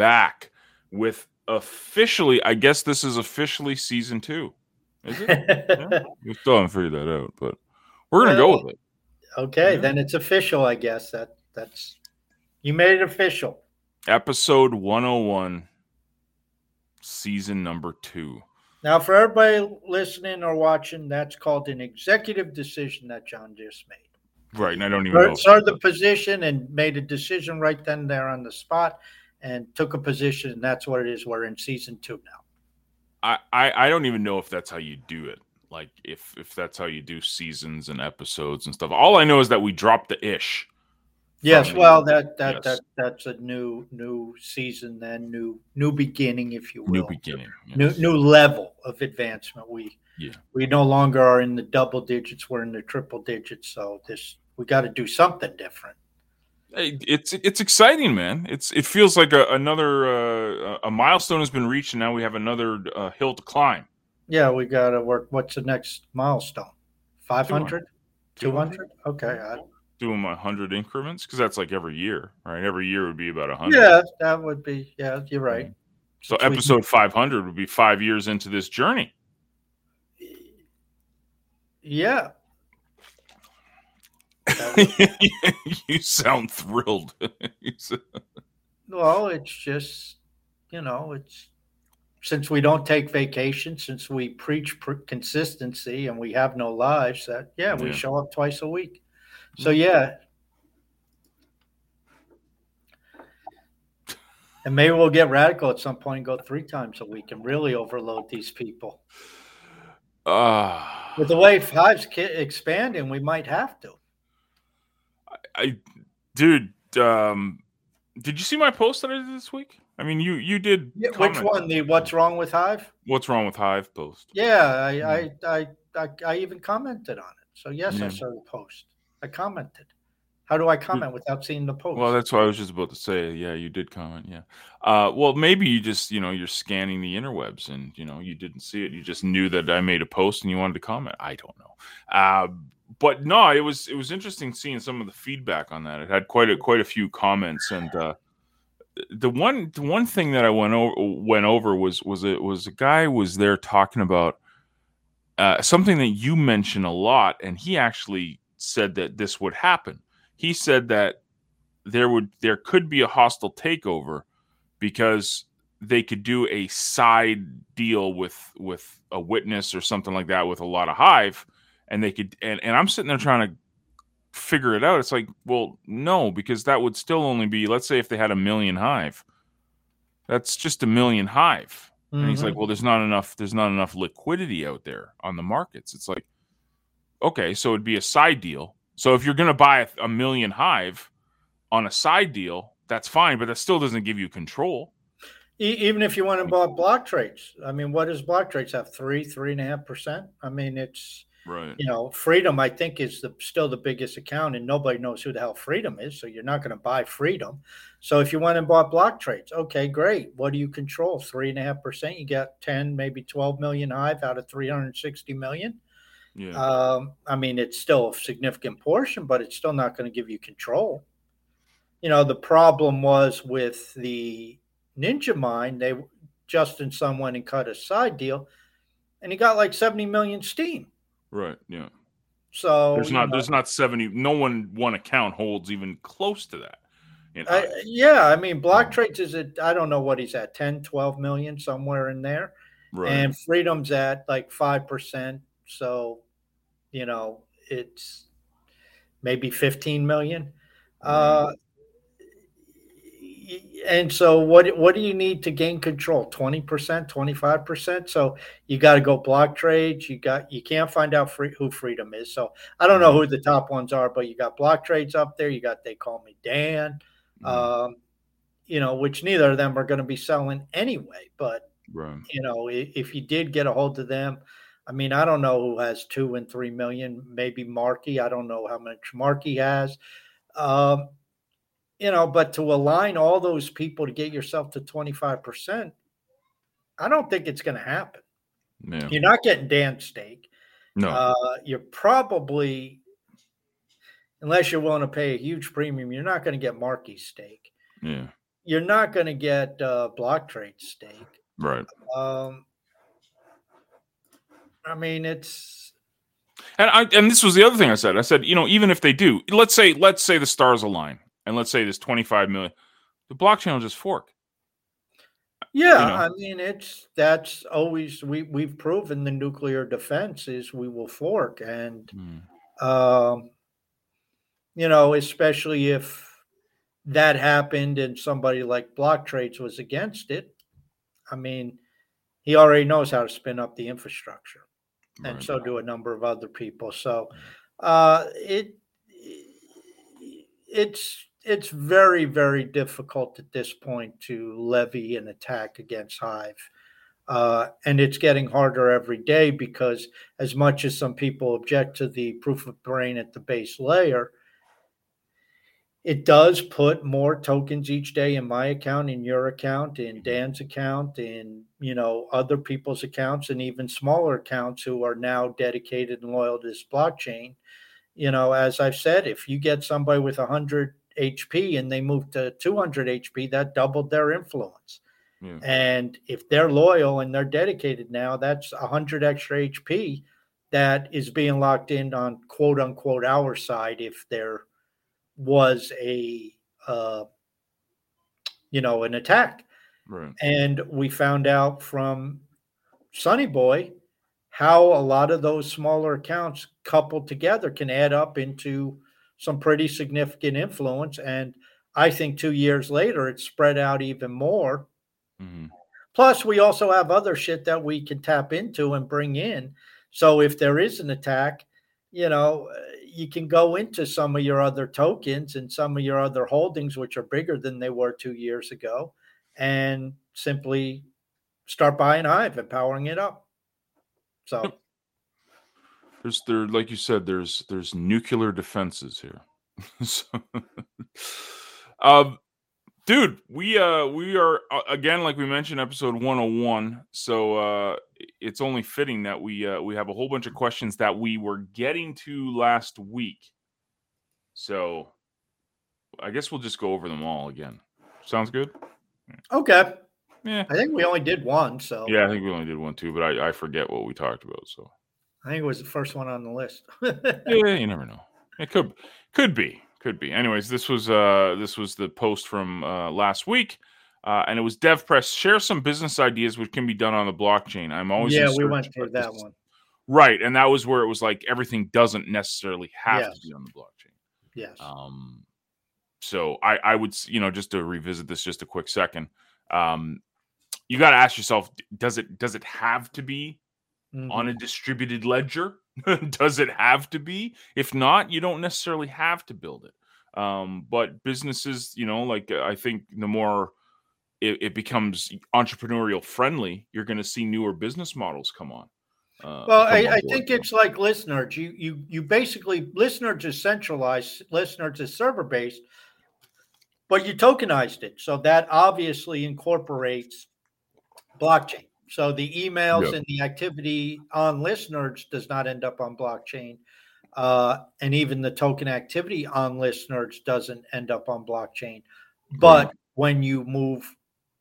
Back with officially, I guess this is officially season two. Is it? yeah. We still haven't figured that out, but we're gonna well, go with it. Okay, yeah. then it's official, I guess. That that's you made it official. Episode 101, season number two. Now, for everybody listening or watching, that's called an executive decision that John just made. Right, and I don't even know. started the position and made a decision right then there on the spot, and took a position, and that's what it is. We're in season two now. I, I I don't even know if that's how you do it. Like if if that's how you do seasons and episodes and stuff. All I know is that we dropped the ish. Yes, well, that that yes. that that's a new new season, then new new beginning, if you will. New beginning. Yes. New new level of advancement. We yeah. We no longer are in the double digits; we're in the triple digits. So this we got to do something different. It's it's exciting, man. It's it feels like a, another uh, a milestone has been reached, and now we have another uh, hill to climb. Yeah, we got to work. What's the next milestone? 500? 200? Okay. I, Doing my 100 increments because that's like every year, right? Every year would be about 100. Yeah, that would be. Yeah, you're right. So episode 500 would be five years into this journey. Yeah, you sound thrilled. well, it's just, you know, it's since we don't take vacation, since we preach consistency and we have no lives, that, yeah, we yeah. show up twice a week. So, mm-hmm. yeah. And maybe we'll get radical at some point and go three times a week and really overload these people. Uh, With the way Hive's expanding, we might have to. I, dude, um, did you see my post that I did this week? I mean, you you did. Yeah, which one? The "What's wrong with Hive"? What's wrong with Hive post? Yeah, I mm. I, I, I, I even commented on it. So yes. I saw the post. I commented. How do I comment without seeing the post? Well, that's what I was just about to say. Yeah, you did comment. Yeah. Uh, well, maybe you just, you know, you're scanning the interwebs and, you know, you didn't see it. You just knew that I made a post and you wanted to comment. I don't know. Uh, but no, it was it was interesting seeing some of the feedback on that. It had quite a quite a few comments, and uh, the one the one thing that I went over went over was was it was a guy was there talking about uh, something that you mention a lot, and he actually said that this would happen. He said that there would there could be a hostile takeover because they could do a side deal with with a witness or something like that with a lot of hive and they could and, and i'm sitting there trying to figure it out. It's like well no because that would still only be let's say if they had a million hive that's just a million hive. Mm-hmm. and he's like mm-hmm. well there's not enough there's not enough liquidity out there on the markets. It's like okay so it'd be a side deal. So if you're going to buy a, a million hive on a side deal that's fine but that still doesn't give you control. Even if you want to buy block trades i mean what does block trades have? Three three and a half percent? I mean it's Right. You know, Freedom, I think, is the still the biggest account, and nobody knows who the hell Freedom is. So you're not going to buy Freedom. So if you went and bought block trades, okay, great. What do you control? Three and a half percent. You got 10, maybe 12 million hive out of 360 million. Yeah. Um, I mean, it's still a significant portion, but it's still not going to give you control. You know, the problem was with the Ninja Mine, they Justin Sun went and cut a side deal, and he got like 70 million Steem. Right. Yeah. So there's not know, there's not 70 no one one account holds even close to that. You know? I, yeah, I mean block trades is at I don't know what he's at 10 12 million somewhere in there. Right. And freedom's at like 5%, so you know, it's maybe 15 million. Uh and so what what do you need to gain control? 20% 25% so you got to go block trades. You got you can't find out free, who freedom is. So i don't know who the top ones are but you got block trades up there. You got they call me dan. Mm-hmm. um, you know which neither of them are going to be selling anyway but right. you know if you did get a hold of them i mean i don't know who has two and three million maybe marky i don't know how much marky has. Um, you know, but to align all those people to get yourself to 25%, I don't think it's going to happen. Yeah. You're not getting Dan stake. No. Uh, you're probably, unless you're willing to pay a huge premium, you're not going to get Marky's stake. Yeah. You're not going to get uh, block trade stake. Right. Um, I mean, it's. And I and this was the other thing I said. I said, you know, even if they do, let's say let's say the stars align and let's say this 25 million, the blockchain will just fork. Yeah, you know? I mean it's that's always we we've proven the nuclear defense is we will fork and mm. um you know, especially if that happened and somebody like block trades was against it. I mean, he already knows how to spin up the infrastructure. Right. And so do a number of other people. So uh it it's it's very very difficult at this point to levy an attack against hive uh, and it's getting harder every day because as much as some people object to the proof of brain at the base layer it does put more tokens each day in my account in your account in mm-hmm. dan's account in you know other people's accounts and even smaller accounts who are now dedicated and loyal to this blockchain you know as i've said if you get somebody with a hundred HP and they moved to 200 HP, that doubled their influence. Yeah. And if they're loyal and they're dedicated now, that's 100 extra HP that is being locked in on quote unquote our side if there was a uh, you know an attack right. and we found out from sunny boy how a lot of those smaller accounts coupled together can add up into some pretty significant influence. And I think two years later, it's spread out even more. Mm-hmm. Plus, we also have other shit that we can tap into and bring in. So if there is an attack, you know, you can go into some of your other tokens and some of your other holdings, which are bigger than they were two years ago, and simply start buying Hive and powering it up. So there's there like you said there's there's nuclear defenses here. So, um dude we uh we are uh, again like we mentioned episode 101 so uh it's only fitting that we uh we have a whole bunch of questions that we were getting to last week. So i guess we'll just go over them all again. Sounds good? Okay. Yeah. I think we only did one so. Yeah i think we only did one too but i i forget what we talked about so I think it was the first one on the list. yeah, you never know. It could could be could be. Anyways, this was uh this was the post from uh, last week. Uh, and it was DevPress. Share some business ideas which can be done on the blockchain. I'm always yeah. We went through that one, right? And that was where it was like everything doesn't necessarily have yes. to be on the blockchain. Yes. Um. So I I would you know just to revisit this just a quick second. Um, you got to ask yourself: Does it does it have to be mm-hmm. on a distributed ledger? Does it have to be? If not, you don't necessarily have to build it. Um, but businesses, you know, like I think the more it, it becomes entrepreneurial friendly, you're going to see newer business models come on. Uh, well, I, I, think it's like ListNerds. You you you basically ListNerds is centralized, ListNerds is server based, but you tokenized it, so that obviously incorporates blockchain. So the emails yep. and the activity on ListNerds does not end up on blockchain. Uh, and even the token activity on ListNerds doesn't end up on blockchain. But right. when you move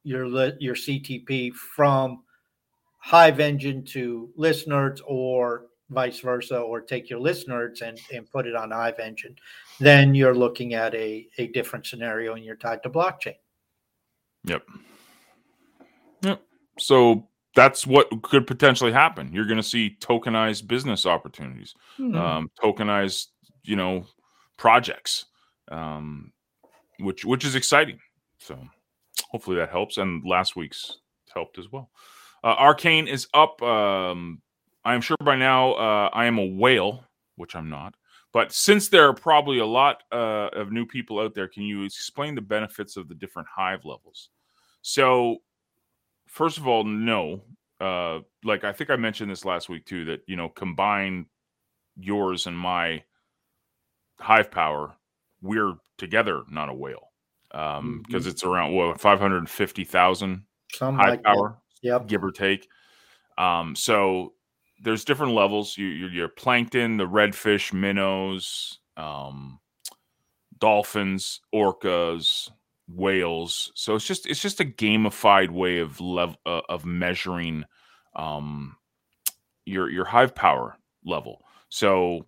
your your CTP from Hive Engine to ListNerds or vice versa, or take your ListNerds and, and put it on Hive Engine, then you're looking at a, a different scenario and you're tied to blockchain. Yep. Yep. So that's what could potentially happen. You're going to see tokenized business opportunities, mm-hmm. um, tokenized, you know, projects, um, which which is exciting. So hopefully that helps. And last week's helped as well. Uh, Arcange is up. Um, I am sure by now uh, I am a whale, which I'm not. But since there are probably a lot uh, of new people out there, can you explain the benefits of the different hive levels? So, first of all, no. Uh, like I think I mentioned this last week too, that you know, combine yours and my hive power, we're together, not a whale, because um, mm-hmm. it's around what five hundred fifty thousand hive like power, yep. give or take. Um, so there's different levels. You, you're, you're plankton, the redfish, minnows, um, dolphins, orcas, whales. So it's just it's just a gamified way of level uh, of measuring um, your your hive power level. So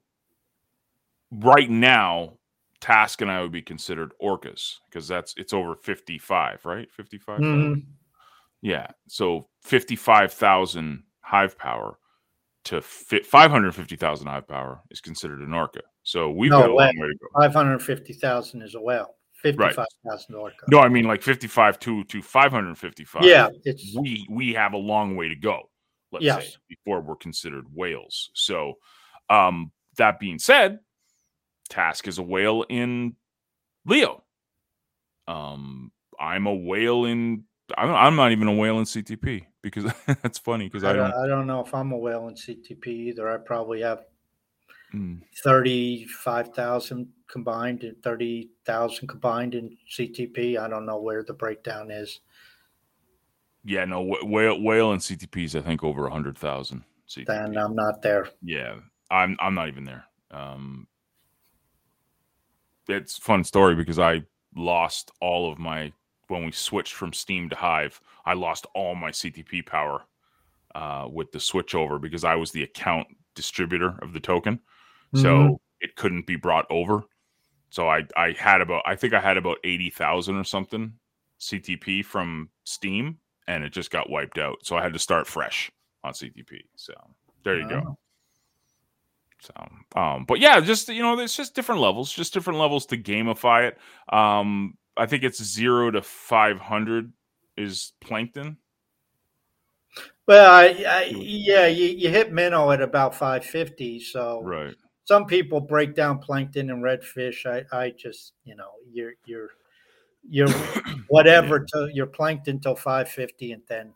right now, Task and I would be considered orcas because that's it's over 55, right? 55. Mm-hmm. Yeah. So 55,000 hive power to fit 550,000 hive power is considered an orca. So we've no, got a long way to go. 550,000 is a whale. 55,000 right. orca. No, I mean like 55 to to 555. Yeah, it's we we have a long way to go. Let's yes. say before we're considered whales. So um that being said, Task is a whale in Leo. Um I'm a whale in I'm not even a whale in CTP because that's funny because I, I, don't I don't know if I'm a whale in CTP either. I probably have mm. thirty five thousand combined and thirty thousand combined in CTP. I don't know where the breakdown is. Yeah, no whale whale and CTPs. I think over a hundred thousand. Then I'm not there. Yeah, I'm I'm not even there. Um, it's fun story because I lost all of my when we switched from Steem to Hive, I lost all my CTP power uh, with the switch over because I was the account distributor of the token. Mm-hmm. So it couldn't be brought over. So I, I had about, I think I had about 80,000 or something CTP from Steem, and it just got wiped out. So I had to start fresh on CTP. So there you go. So, um, but yeah, just you know, it's just different levels, just different levels to gamify it. Um, I think it's zero to five hundred is plankton. Well, I, I, yeah, you, you hit minnow at about five fifty. So right. Some people break down plankton and redfish. I, I just you know you're you're you're whatever to your plankton till five fifty and then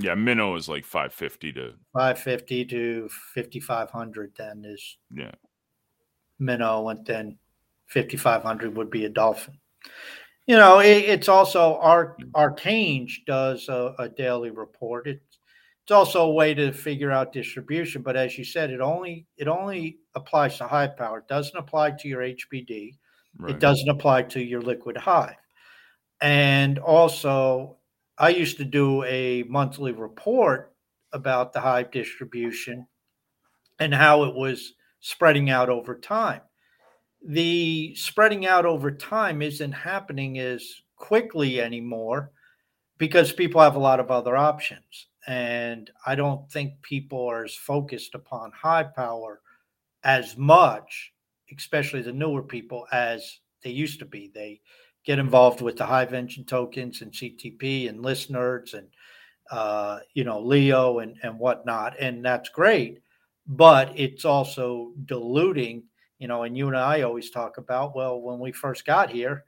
yeah, minnow is like five fifty to five fifty to fifty five hundred. Then is yeah minnow, and then fifty five hundred would be a dolphin you know, it, it's also our, our Arcange does a, a, daily report. It's it's also a way to figure out distribution. But as you said, it only it only applies to hive power. It doesn't apply to your HBD. Right. It doesn't apply to your liquid hive. And also, I used to do a monthly report about the hive distribution and how it was spreading out over time the spreading out over time isn't happening as quickly anymore because people have a lot of other options. And I don't think people are as focused upon Hive Power as much, especially the newer people, as they used to be. They get involved with the Engine tokens and CTP and ListNerds and uh, you know Leo and and whatnot, and that's great. But it's also diluting you know, and you and I always talk about, well, when we first got here,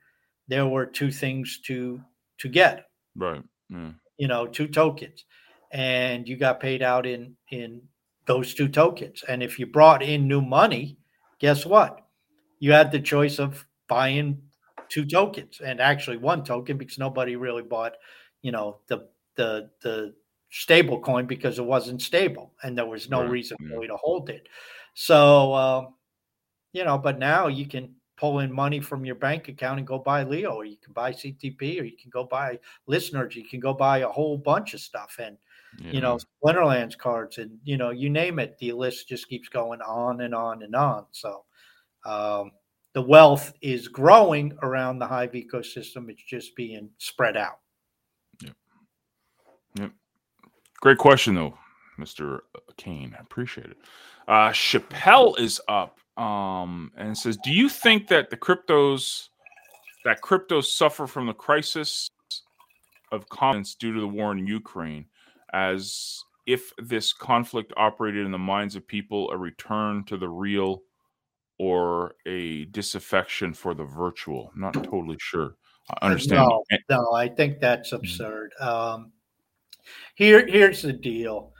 there were two things to to get. Right. Yeah. You know, two tokens. And you got paid out in in those two tokens. And if you brought in new money, guess what? You had the choice of buying two tokens and actually one token because nobody really bought, you know, the the the stable coin because it wasn't stable and there was no right. reason really to hold it. So uh, you know, but now you can pull in money from your bank account and go buy Leo, or you can buy CTP, or you can go buy ListNerds, you can go buy a whole bunch of stuff, and yeah. you know, Splinterlands cards, and you know, you name it. The list just keeps going on and on and on. So, um, the wealth is growing around the Hive ecosystem. It's just being spread out. Yep. Yep. Great question, though, Mister Kane. I appreciate it. Uh, Chappelle is up um, and says, "Do you think that the cryptos that cryptos suffer from the crisis of confidence due to the war in Ukraine, as if this conflict operated in the minds of people a return to the real or a disaffection for the virtual. I'm not totally sure. I understand. No, no I think that's mm-hmm. absurd. Um, here, here's the deal.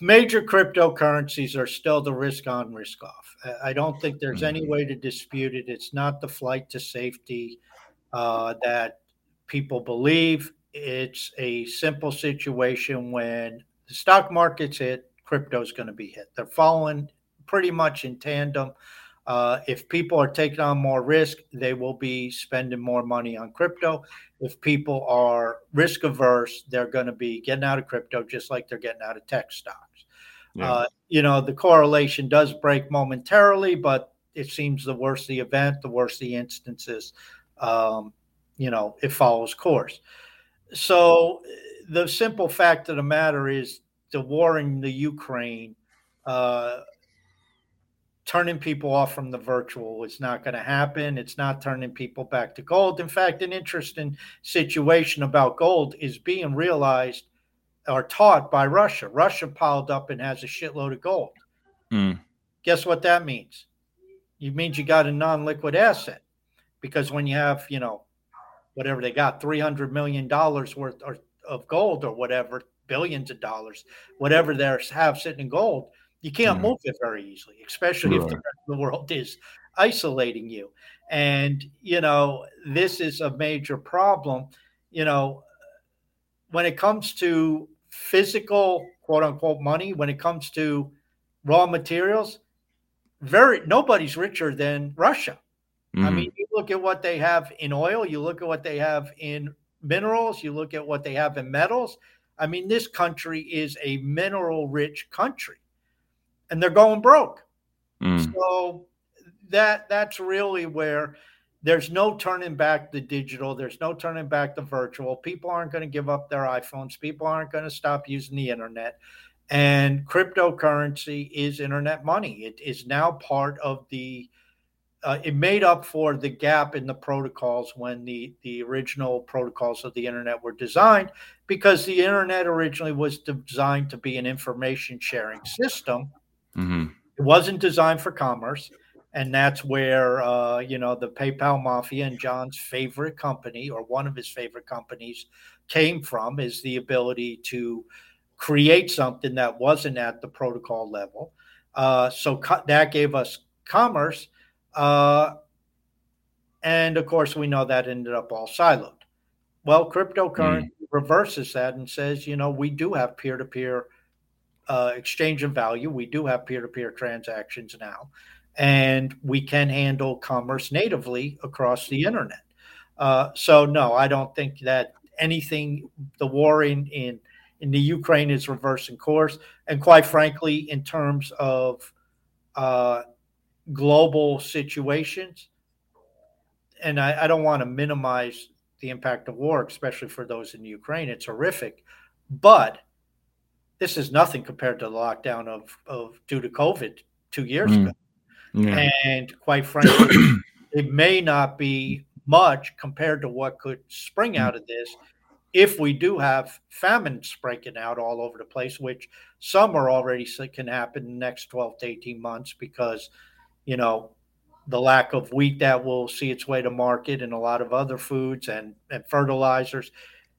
Major cryptocurrencies are still the risk on, risk off. I don't think there's any mm-hmm. way to dispute it. It's not the flight to safety uh, that people believe. It's a simple situation when the stock market's hit, crypto's going to be hit. They're following pretty much in tandem. Uh, if people are taking on more risk, they will be spending more money on crypto. If people are risk averse, they're going to be getting out of crypto just like they're getting out of tech stocks. Yeah. Uh, you know, the correlation does break momentarily, but it seems the worse the event, the worse the instances, um, you know, it follows course. So the simple fact of the matter is the war in the Ukraine uh, turning people off from the virtual is not going to happen. It's not turning people back to gold. In fact, an interesting situation about gold is being realized or taught by Russia. Russia piled up and has a shitload of gold. Mm. Guess what that means? It means you got a non liquid asset because when you have, you know, whatever they got, $300 million worth of gold or whatever, billions of dollars, whatever they have sitting in gold you can't mm. move it very easily, especially right. if the rest of the world is isolating you. And, you know, this is a major problem. You know, when it comes to physical, quote unquote, money, when it comes to raw materials, very nobody's richer than Russia. Mm. I mm-hmm. mean, you look at what they have in oil, you look at what they have in minerals, you look at what they have in metals. I mean, this country is a mineral rich country and they're going broke. Mm. So that that's really where there's no turning back the digital. There's no turning back the virtual. People aren't going to give up their iPhones. People aren't going to stop using the internet. And cryptocurrency is internet money. It is now part of the. Uh, it made up for the gap in the protocols when the the original protocols of the internet were designed, because the internet originally was designed to be an information sharing system Mm-hmm. It wasn't designed for commerce. And that's where, uh, you know, the PayPal Mafia and John's favorite company, or one of his favorite companies, came from is the ability to create something that wasn't at the protocol level. Uh, so co- that gave us commerce. Uh, and of course, we know that ended up all siloed. Well, cryptocurrency mm. reverses that and says, you know, we do have peer to peer uh, exchange of value. We do have peer to peer transactions now, and we can handle commerce natively across the internet. Uh, so, no, I don't think that anything, the war in, in, in the Ukraine is reversing course. And quite frankly, in terms of uh, global situations, and I, I don't want to minimize the impact of war, especially for those in Ukraine. It's horrific. But this is nothing compared to the lockdown of, of due to COVID two years mm. ago. Yeah. And quite frankly, it may not be much compared to what could spring out of this if we do have famines breaking out all over the place, which some are already can happen in the next 12 to 18 months because, you know, the lack of wheat that will see its way to market and a lot of other foods and, and fertilizers.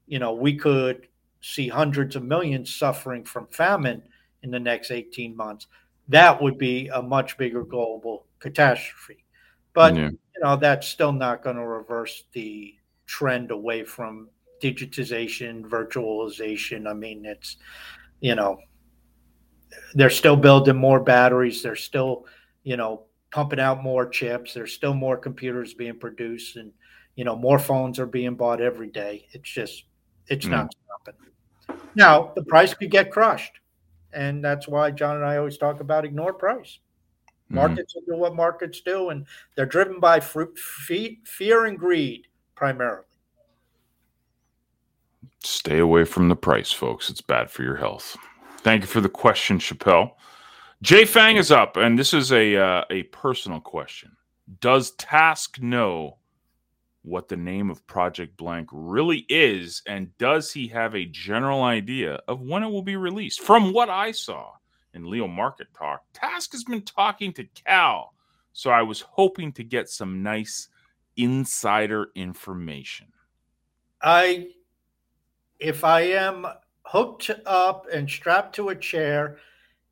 You know, we could see hundreds of millions suffering from famine in the next 18 months, that would be a much bigger global catastrophe. But yeah. you know, that's still not going to reverse the trend away from digitization, virtualization. I mean, it's you know, they're still building more batteries. They're still, you know, pumping out more chips. There's still more computers being produced, and you know, more phones are being bought every day. It's just, it's mm. not stopping. Now, the price could get crushed. And that's why John and I always talk about ignore price. Mm-hmm. Markets do what markets do, and they're driven by fruit, fear and greed primarily. Stay away from the price, folks. It's bad for your health. Thank you for the question, Chappelle. Jay Fang is up, and this is a uh, a personal question. Does Task know what the name of Project Blank really is, and does he have a general idea of when it will be released? From what I saw in Leo Market Talk, Task has been talking to Cal, so I was hoping to get some nice insider information. I, if I am hooked up and strapped to a chair,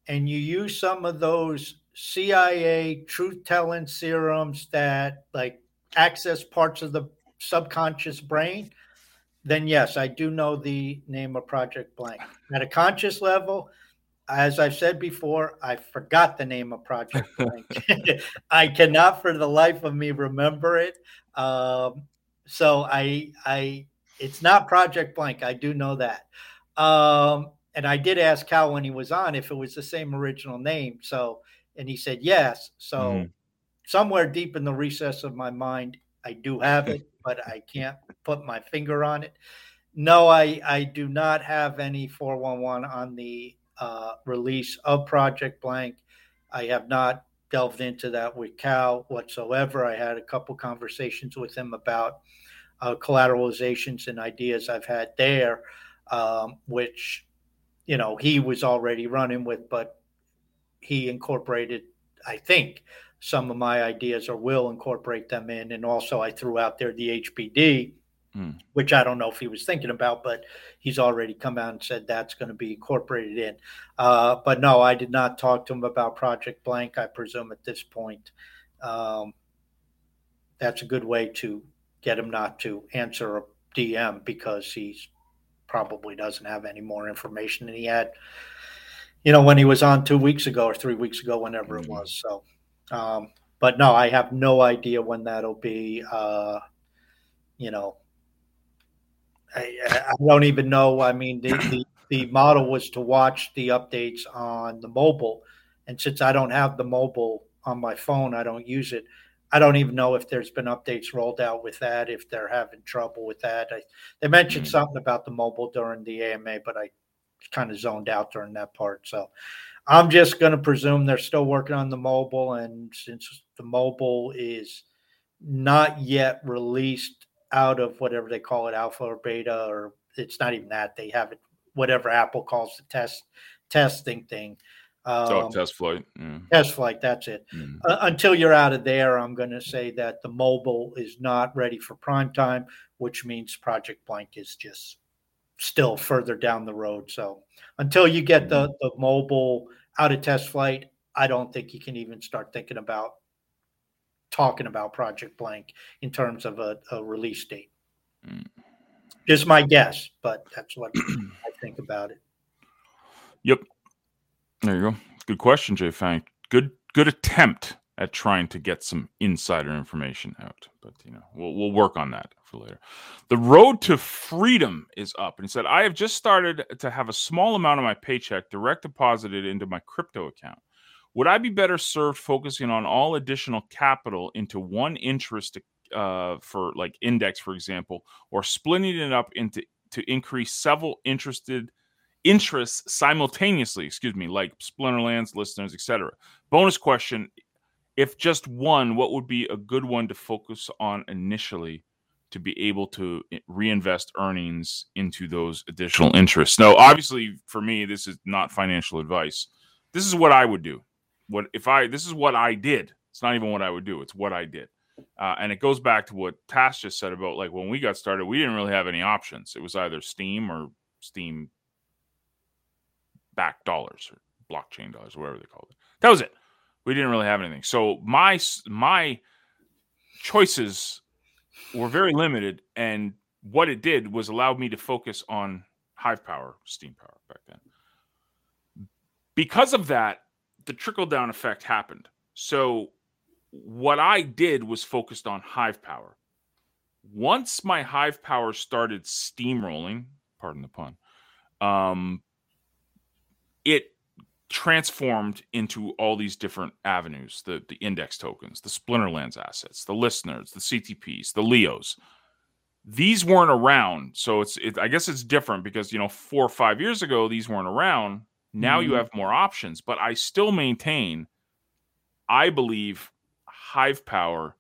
and you use some of those CIA truth telling serums that like access parts of the subconscious brain, then yes, I do know the name of Project Blank. At a conscious level, as I've said before, I forgot the name of Project Blank. I cannot for the life of me remember it. Um, so I, I, it's not Project Blank. I do know that. Um, and I did ask Cal when he was on if it was the same original name. So, and he said yes. So, mm-hmm. somewhere deep in the recess of my mind, I do have it, but I can't put my finger on it. No, I I do not have any 411 on the uh, release of Project Blank. I have not delved into that with Cal whatsoever. I had a couple conversations with him about uh, collateralizations and ideas I've had there, um, which you know he was already running with, but he incorporated, I think, some of my ideas or will incorporate them in. And also, I threw out there the HBD, mm. which I don't know if he was thinking about, but he's already come out and said that's going to be incorporated in. Uh, but no, I did not talk to him about Project Blank. I presume at this point, um, that's a good way to get him not to answer a DM because he's probably doesn't have any more information than he had you know when he was on two weeks ago or three weeks ago whenever it mm-hmm. was so um, but no, I have no idea when that'll be. Uh, you know, I, I, don't even know. I mean, the, the, the model was to watch the updates on the mobile, and since I don't have the mobile on my phone, I don't use it. I don't even know if there's been updates rolled out with that. If they're having trouble with that, I, they mentioned mm-hmm. something about the mobile during the AMA, but I kind of zoned out during that part. So I'm just going to presume they're still working on the mobile, and since the mobile is not yet released out of whatever they call it, alpha or beta, or it's not even that they have it, whatever Apple calls the test testing thing. Um, oh, test flight. Yeah. Test flight. That's it. Mm. Uh, until you're out of there, I'm going to say that the mobile is not ready for prime time, which means Project Blank is just still further down the road. So until you get the, mm-hmm. the mobile out of TestFlight, I don't think you can even start thinking about talking about Project Blank in terms of a, a release date. Mm. Just my guess, but that's what I think about it. Yep. There you go. Good question, Jay Fang. Good good attempt at trying to get some insider information out. But you know, we'll we'll work on that for later. The road to freedom is up, and he said, "I have just started to have a small amount of my paycheck direct deposited into my crypto account. Would I be better served focusing on all additional capital into one interest uh, for like index, for example, or splitting it up into to increase several interested?" Interests simultaneously excuse me like splinterlands ListNerds etc bonus question if just one, what would be a good one to focus on initially to be able to reinvest earnings into those additional interests? Now, obviously, for me, this is not financial advice. This is what I would do. What if I? This is what I did. It's not even what I would do. It's what I did. Uh, and it goes back to what Task just said about like when we got started, we didn't really have any options. It was either Steem or Steem back dollars or blockchain dollars, whatever they called it. That was it we didn't really have anything. So my my choices were very limited, and what it did was allowed me to focus on Hive Power, Steem Power back then. Because of that, the trickle down effect happened. So what I did was focused on Hive Power. Once my Hive Power started steamrolling, pardon the pun, um, it transformed into all these different avenues the the index tokens the splinterlands assets the ListNerds the ctps the leos these weren't around so it's it, i guess it's different because you know four or five years ago these weren't around now mm-hmm. you have more options but i still maintain i believe hive power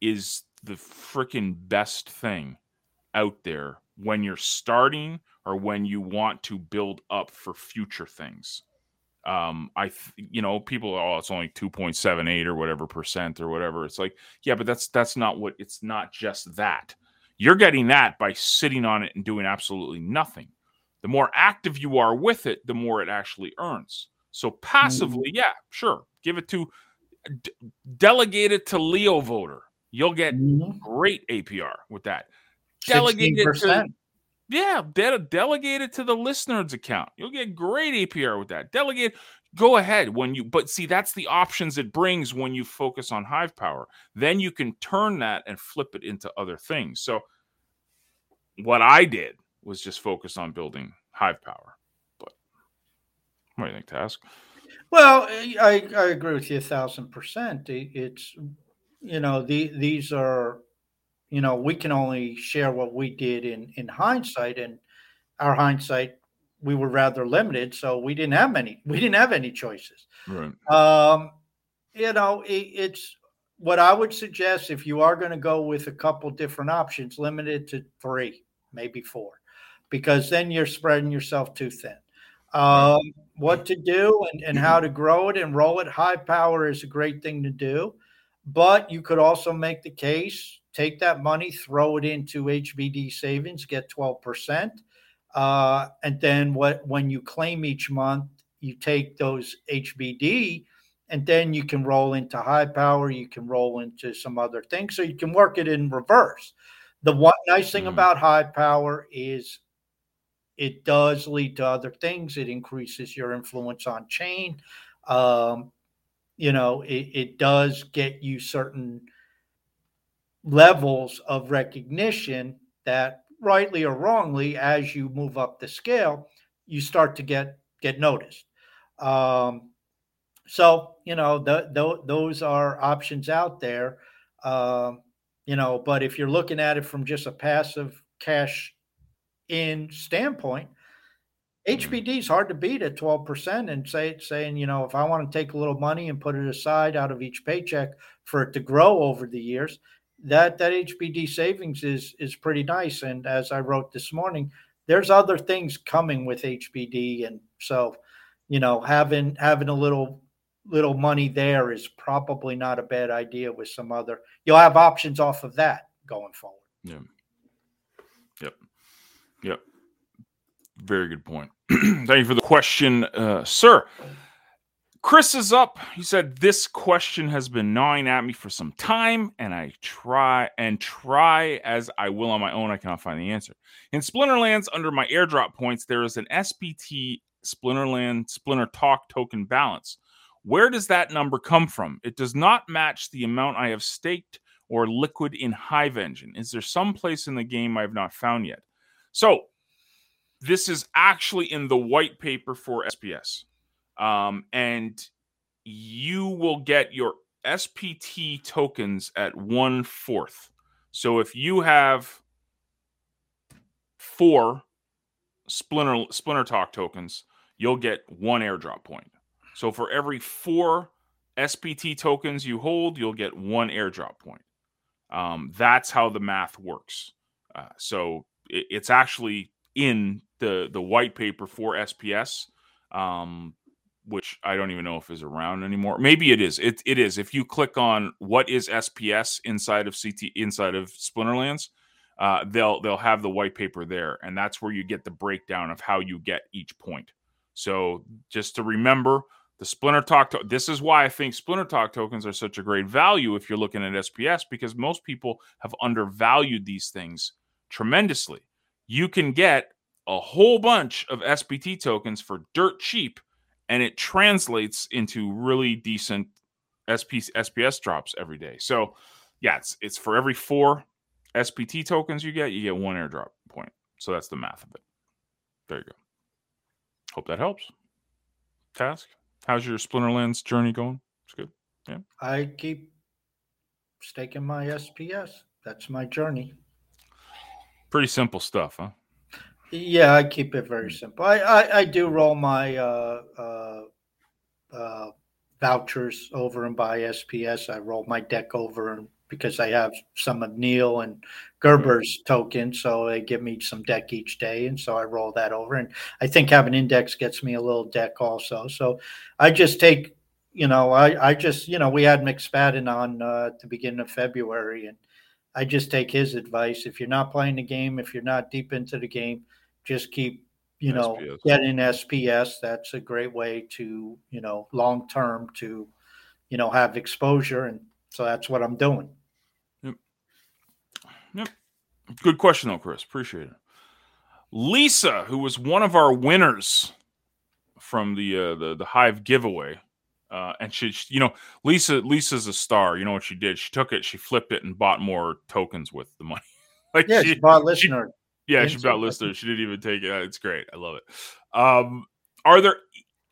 is the freaking best thing out there when you're starting or when you want to build up for future things. Um, I, you know, people, oh, it's only 2.78 or whatever percent or whatever. It's like, yeah, but that's, that's not what it's not just that. You're getting that by sitting on it and doing absolutely nothing. The more active you are with it, the more it actually earns. So passively, mm-hmm. yeah, sure, give it to d- delegate it to Leo voter. You'll get mm-hmm. great APR with that. Delegate it to yeah, de- delegate it to the ListNerds account. You'll get great APR with that. Delegate, go ahead when you, but see, that's the options it brings when you focus on Hive Power. Then you can turn that and flip it into other things. So, what I did was just focus on building Hive Power. But what do you think, Task? Well, I, I agree with you a thousand percent. It's, you know, the, these are you know, we can only share what we did in in hindsight, and our hindsight, we were rather limited, so we didn't have many. We didn't have any choices. Right. Um, you know, it, it's what I would suggest if you are going to go with a couple different options, limited to three, maybe four, because then you're spreading yourself too thin. Um, what to do and, and how to grow it and roll it. Hive Power is a great thing to do, but you could also make the case take that money, throw it into HBD savings, get 12%. Uh, and then what when you claim each month, you take those HBD and then you can roll into Hive Power, you can roll into some other things. So you can work it in reverse. The one nice thing mm-hmm. about Hive Power is it does lead to other things. It increases your influence on chain. Um, you know, it, it does get you certain levels of recognition that rightly or wrongly as you move up the scale you start to get get noticed. Um, so you know the, the, those are options out there um, you know but if you're looking at it from just a passive cash in standpoint HBD is hard to beat at 12% and say saying, you know, if I want to take a little money and put it aside out of each paycheck for it to grow over the years, that that HBD savings is is pretty nice. And as I wrote this morning, there's other things coming with HBD, and so you know having having a little little money there is probably not a bad idea with some other. You'll have options off of that going forward. Yeah. Yep. Yep. Very good point. Thank you for the question, uh, sir. Chris is up. He said, This question has been gnawing at me for some time, and I try and try as I will on my own. I cannot find the answer. In Splinterlands, under my airdrop points, there is an SPT Splinterland Splinter Talk token balance. Where does that number come from? It does not match the amount I have staked or liquid in Hive Engine. Is there some place in the game I have not found yet? So, this is actually in the white paper for SPS um, and you will get your SPT tokens at one fourth. So if you have four Splinter Splinter Talk tokens, you'll get one airdrop point. So for every four SPT tokens you hold, you'll get one airdrop point. Um, that's how the math works. Uh, so it, it's actually in the the white paper for SPS. Um, which I don't even know if is around anymore. Maybe it is. It it is. If you click on what is SPS inside of CT inside of Splinterlands, uh, they'll they'll have the white paper there, and that's where you get the breakdown of how you get each point. So just to remember, the Splinter Talk. To- this is why I think Splinter Talk tokens are such a great value if you're looking at SPS because most people have undervalued these things tremendously. You can get a whole bunch of SPT tokens for dirt cheap and it translates into really decent SP, SPS drops every day. So, yeah, it's it's for every four SPT tokens you get, you get one airdrop point. So that's the math of it. There you go. Hope that helps. Task. How's your Splinterlands journey going? It's good. Yeah. I keep staking my SPS. That's my journey. Pretty simple stuff, huh? Yeah, I keep it very simple. I I, I do roll my uh, uh, uh, vouchers over and buy SPS. I roll my deck over and because I have some of Neil and Gerber's tokens, so they give me some DEC each day, and so I roll that over. And I think having index gets me a little DEC also. So I just take, you know, I I just you know we had McSpadden on uh, at the beginning of February, and I just take his advice. If you're not playing the game, if you're not deep into the game, just keep you know SPS. getting SPS. That's a great way to you know long term to you know have exposure and so that's what I'm doing. Yep. Yep. Good question, though, Chris. Appreciate it. Lisa, who was one of our winners from the uh, the the Hive giveaway, uh, and she, she, you know, Lisa Lisa's a star. You know what she did? She took it, she flipped it, and bought more tokens with the money. like yeah, she, she bought listener. She, yeah, she bought listener. She didn't even take it. It's great. I love it. Um, are there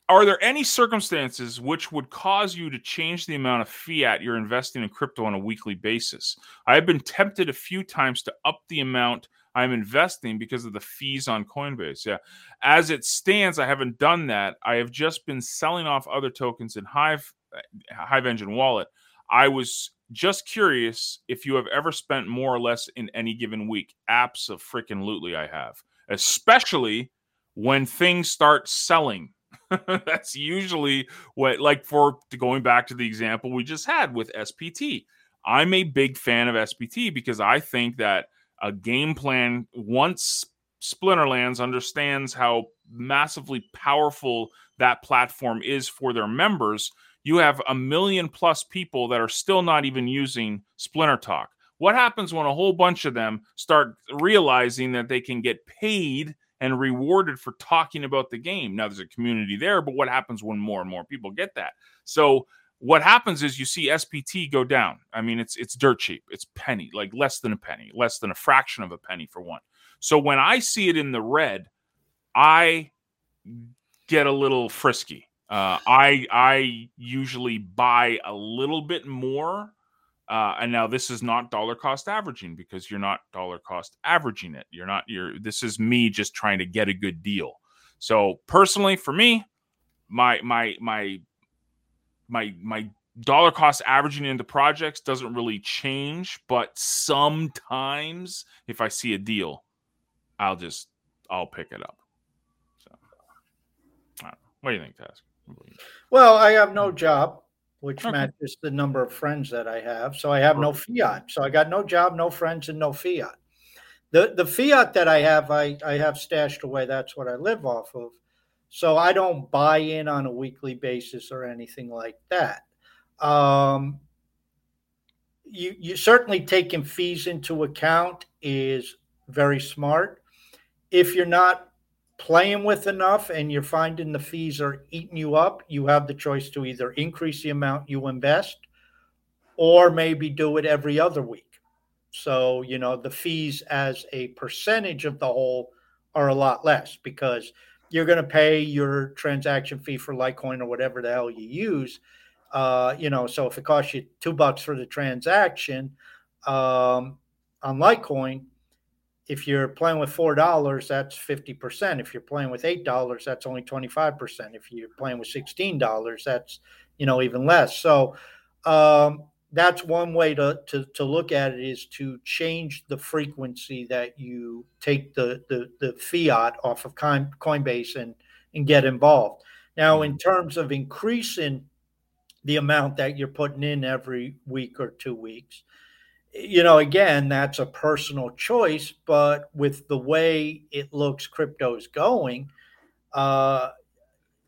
are there any circumstances which would cause you to change the amount of fiat you're investing in crypto on a weekly basis? I have been tempted a few times to up the amount I'm investing because of the fees on Coinbase. Yeah. As it stands, I haven't done that. I have just been selling off other tokens in Hive Hive Engine Wallet. I was just curious if you have ever spent more or less in any given week. Apps of freaking lootly I have, especially when things start selling That's usually what, like, for going back to the example we just had with SPT. I'm a big fan of SPT because I think that a game plan, once Splinterlands understands how massively powerful that platform is for their members, you have a million plus people that are still not even using Splinter Talk. What happens when a whole bunch of them start realizing that they can get paid and rewarded for talking about the game. Now there's a community there, but what happens when more and more people get that? So what happens is you see SPT go down. I mean, it's it's dirt cheap. It's penny, like less than a penny, less than a fraction of a penny for one. So when I see it in the red, I get a little frisky. Uh, I I usually buy a little bit more uh, and now this is not dollar cost averaging because you're not dollar cost averaging it. You're not, you're, this is me just trying to get a good deal. So personally, for me, my, my, my, my, my dollar cost averaging into projects doesn't really change, but sometimes if I see a deal, I'll just, I'll pick it up. So, what do you think, Task? Well, I have no job which okay. matches the number of friends that I have. So I have no fiat. So I got no job, no friends, and no fiat. The the fiat that I have, I, I have stashed away. That's what I live off of. So I don't buy in on a weekly basis or anything like that. Um, you you certainly taking fees into account is very smart. If you're not playing with enough and you're finding the fees are eating you up, you have the choice to either increase the amount you invest or maybe do it every other week. So, you know, the fees as a percentage of the whole are a lot less because you're going to pay your transaction fee for Litecoin or whatever the hell you use. Uh, you know, so if it costs you two bucks for the transaction um, on Litecoin, if you're playing with four dollars, that's fifty percent. If you're playing with eight dollars, that's only twenty five percent. If you're playing with sixteen dollars, that's you know even less. So um, that's one way to, to to look at it is to change the frequency that you take the the, the fiat off of Coinbase and and get involved. Now, in terms of increasing the amount that you're putting in every week or two weeks, you know, again, that's a personal choice, but with the way it looks crypto's going, uh,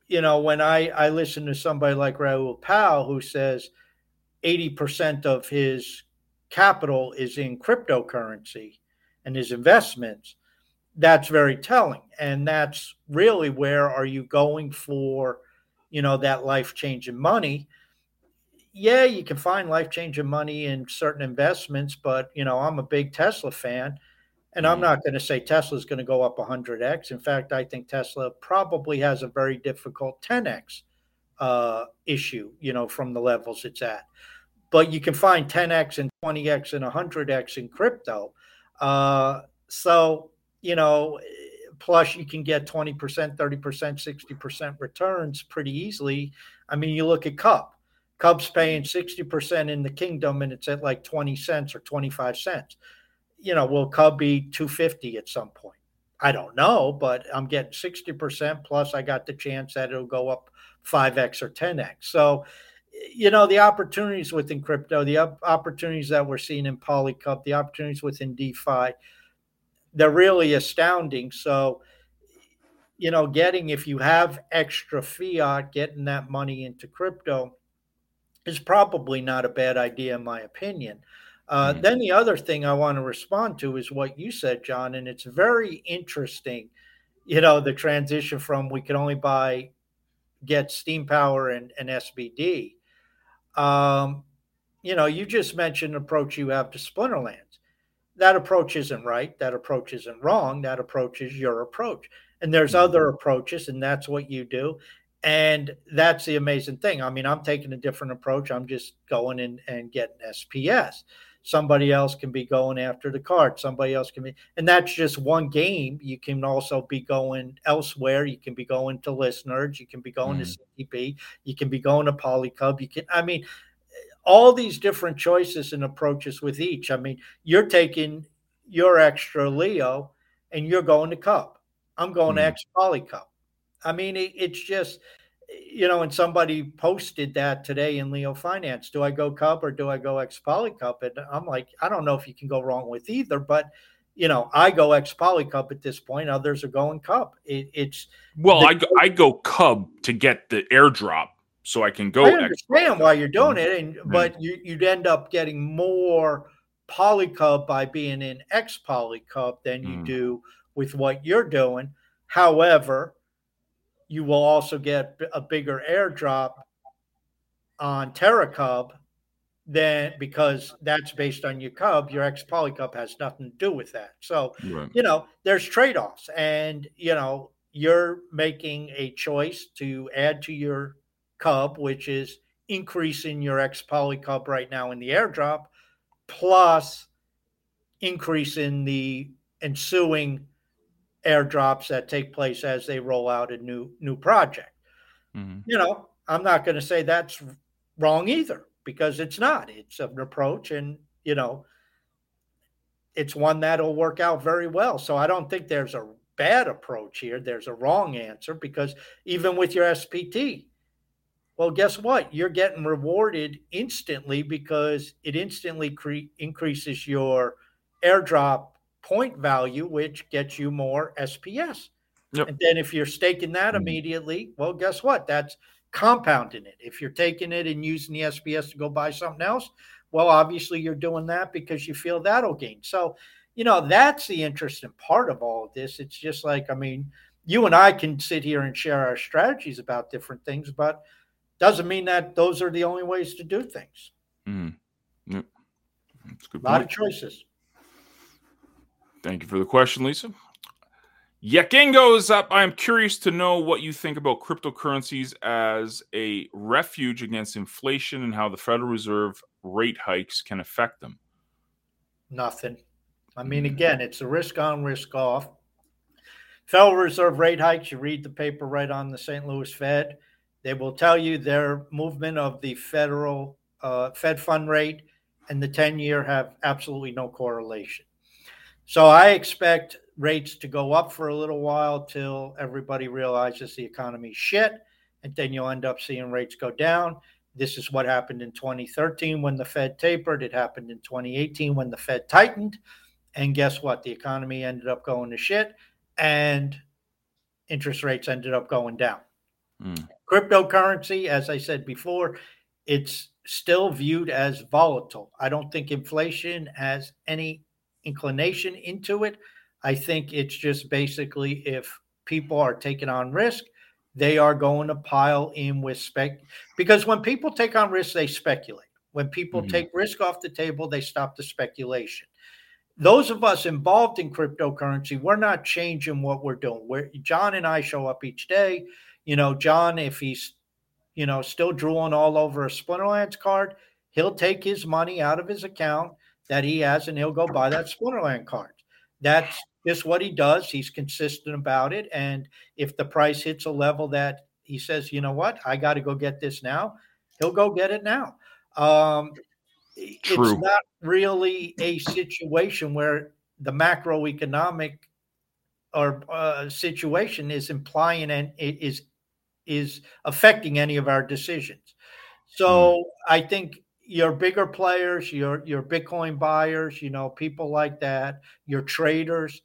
you know, when I, I listen to somebody like Raoul Pal who says 80% of his capital is in cryptocurrency and his investments, that's very telling. And that's really where are you going for, you know, that life changing money? Yeah, you can find life changing money in certain investments, but you know, I'm a big Tesla fan, and I'm mm-hmm. not going to say Tesla is going to go up 100x. In fact, I think Tesla probably has a very difficult 10x uh, issue, you know, from the levels it's at. But you can find 10x and 20x and 100x in crypto. Uh, so, you know, plus you can get 20%, 30%, 60% returns pretty easily. I mean, you look at Cub Cub's paying 60% in the kingdom and it's at like 20 cents or 25 cents. You know, will Cub be 250 at some point? I don't know, but I'm getting 60% plus I got the chance that it'll go up 5x or 10x. So, you know, the opportunities within crypto, the opportunities that we're seeing in Polycub, the opportunities within DeFi, they're really astounding. So, you know, getting if you have extra fiat, getting that money into crypto is probably not a bad idea, in my opinion. Uh, mm-hmm. Then the other thing I want to respond to is what you said, John, and it's very interesting. You know, the transition from we can only buy get Steem Power and, and SBD. Um, you know, you just mentioned approach you have to Splinterlands. That approach isn't right. That approach isn't wrong. That approach is your approach. And there's mm-hmm. other approaches, and that's what you do. And that's the amazing thing. I mean, I'm taking a different approach. I'm just going in and getting SPS. Somebody else can be going after the card. Somebody else can be, and that's just one game. You can also be going elsewhere. You can be going to ListNerds. You can be going mm. to CTP. You can be going to Polycub. You can, I mean, all these different choices and approaches with each. I mean, you're taking your extra Leo and you're going to Cub. I'm going mm. to X Polycub. I mean, it, it's just, you know, and somebody posted that today in Leo Finance. Do I go Cub or do I go X Polycub? And I'm like, I don't know if you can go wrong with either, but you know, I go X Polycub at this point. Others are going Cub. It, it's well, the, I go, I go Cub to get the airdrop, so I can go. I understand why you're doing it, and mm-hmm. but you, you'd end up getting more Polycub by being in X Polycub than you mm. do with what you're doing. However, you will also get a bigger airdrop on Terra Cub then because that's based on your cub your ex polycub has nothing to do with that so right. you know there's trade-offs and you know you're making a choice to add to your cub which is increasing your ex polycub right now in the airdrop plus increasing the ensuing airdrops that take place as they roll out a new new project. Mm-hmm. You know, I'm not going to say that's wrong either because it's not. It's an approach, and you know, it's one that'll work out very well. So I don't think there's a bad approach here. There's a wrong answer because even with your SPT, well, guess what? You're getting rewarded instantly because it instantly cre- increases your airdrop point value, which gets you more SPS. Yep. And then if you're staking that mm-hmm. immediately, well, guess what? That's compounding it. If you're taking it and using the SPS to go buy something else, well, obviously you're doing that because you feel that'll gain. So, you know, that's the interesting part of all of this. It's just like, I mean, you and I can sit here and share our strategies about different things, but doesn't mean that those are the only ways to do things. Mm. Yep. a lot point. of choices. Thank you for the question, Lisa. Yakingo is up. I am curious to know what you think about cryptocurrencies as a refuge against inflation and how the Federal Reserve rate hikes can affect them. Nothing. I mean, again, it's a risk on, risk off. Federal Reserve rate hikes, you read the paper right on the St. Louis Fed. They will tell you their movement of the federal uh, Fed fund rate and the 10 year have absolutely no correlation. So I expect rates to go up for a little while till everybody realizes the economy's shit, and then you'll end up seeing rates go down. This is what happened in 2013 when the Fed tapered. It happened in 2018 when the Fed tightened. And guess what? The economy ended up going to shit and interest rates ended up going down. Mm. Cryptocurrency, as I said before, it's still viewed as volatile. I don't think inflation has any inclination into it. I think it's just basically if people are taking on risk, they are going to pile in with spec because when people take on risk, they speculate. When people mm-hmm. take risk off the table, they stop the speculation. Those of us involved in cryptocurrency, we're not changing what we're doing. We're, John and I show up each day. You know, John, if he's, you know, still drooling all over a Splinterlands card, he'll take his money out of his account that he has, and he'll go buy that Splinterland card. That's just what he does. He's consistent about it. And if the price hits a level that he says, you know what, I got to go get this now, he'll go get it now. Um, True. It's not really a situation where the macroeconomic or uh, situation is implying and it is is affecting any of our decisions. So mm. I think your bigger players, your your Bitcoin buyers, you know, people like that, your traders,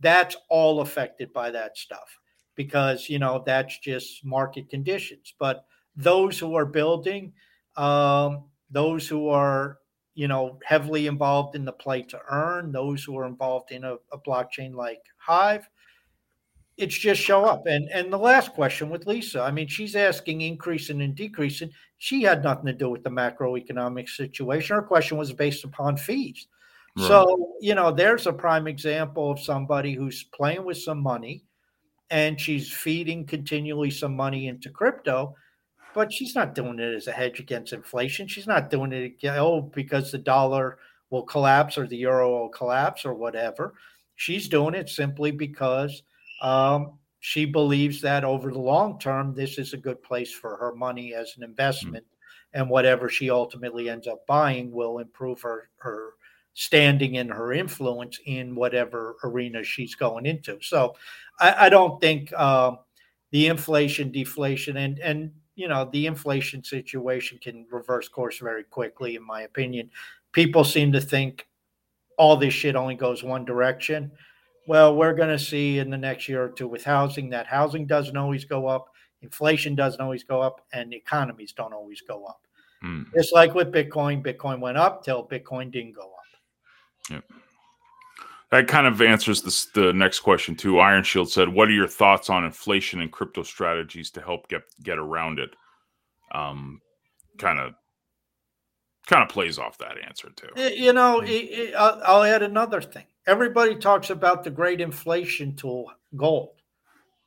that's all affected by that stuff because you know that's just market conditions. But those who are building, um, those who are you know heavily involved in the play to earn, those who are involved in a, a blockchain like Hive, it's just show up. And and the last question with Lisa, I mean, she's asking increasing and decreasing. She had nothing to do with the macroeconomic situation. Her question was based upon fees. Right. So, you know, there's a prime example of somebody who's playing with some money and she's feeding continually some money into crypto, but she's not doing it as a hedge against inflation. She's not doing it oh because the dollar will collapse or the euro will collapse or whatever. She's doing it simply because um, she believes that over the long term, this is a good place for her money as an investment, mm-hmm. and whatever she ultimately ends up buying will improve her her standing and her influence in whatever arena she's going into. So, I, I don't think um, the inflation, deflation, and and you know the inflation situation can reverse course very quickly, in my opinion. People seem to think all this shit only goes one direction well, we're going to see in the next year or two with housing that housing doesn't always go up, inflation doesn't always go up, and economies don't always go up. Mm. Just like with Bitcoin, Bitcoin went up till Bitcoin didn't go up. Yep. That kind of answers this, the next question too. Iron Shield said, "What are your thoughts on inflation and crypto strategies to help get get around it?" Um, kind of kind of plays off that answer too. You know, mm. I'll add another thing everybody talks about the great inflation tool, gold.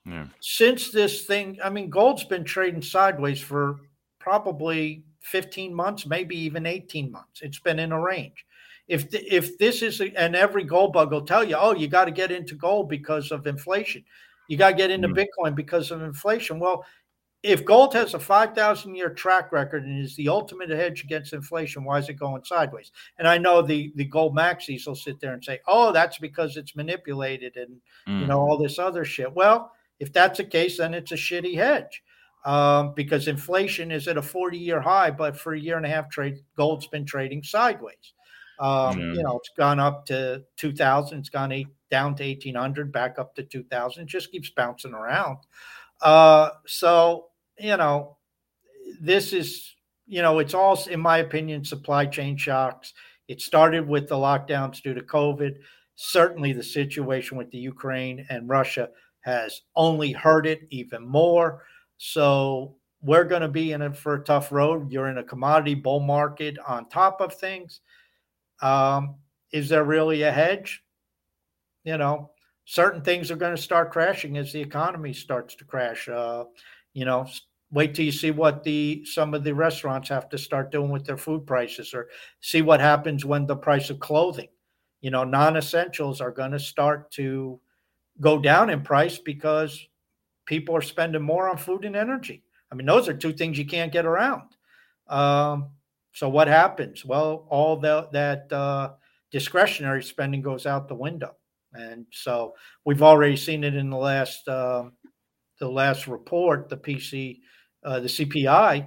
Yeah. Since this thing, I mean, gold's been trading sideways for probably 15 months, maybe even 18 months. It's been in a range. If the, if this is, a, and every gold bug will tell you, oh, you got to get into gold because of inflation. You got to get into mm Bitcoin because of inflation. Well, if gold has a 5,000 year track record and is the ultimate hedge against inflation, why is it going sideways? And I know the, the gold maxis will sit there and say, oh, that's because it's manipulated and, mm. you know, all this other shit. Well, if that's the case, then it's a shitty hedge um, because inflation is at a 40 year high, but for a year and a half, trade gold's been trading sideways. Um, mm. You know, it's gone up to 2000, it's gone eight, down to 1800, back up to 2000, it just keeps bouncing around. Uh, so you know, this is, you know, it's all, in my opinion, supply chain shocks. It started with the lockdowns due to COVID. Certainly, the situation with the Ukraine and Russia has only hurt it even more. So, we're going to be in it for a tough road. You're in a commodity bull market on top of things. Um, is there really a hedge? You know, certain things are going to start crashing as the economy starts to crash. Uh, you know, wait till you see what the some of the restaurants have to start doing with their food prices or see what happens when the price of clothing you know non-essentials are going to start to go down in price because people are spending more on food and energy. I mean those are two things you can't get around. Um, so what happens? Well all the, that uh, discretionary spending goes out the window. And so we've already seen it in the last uh, the last report, the PC, uh, the CPI,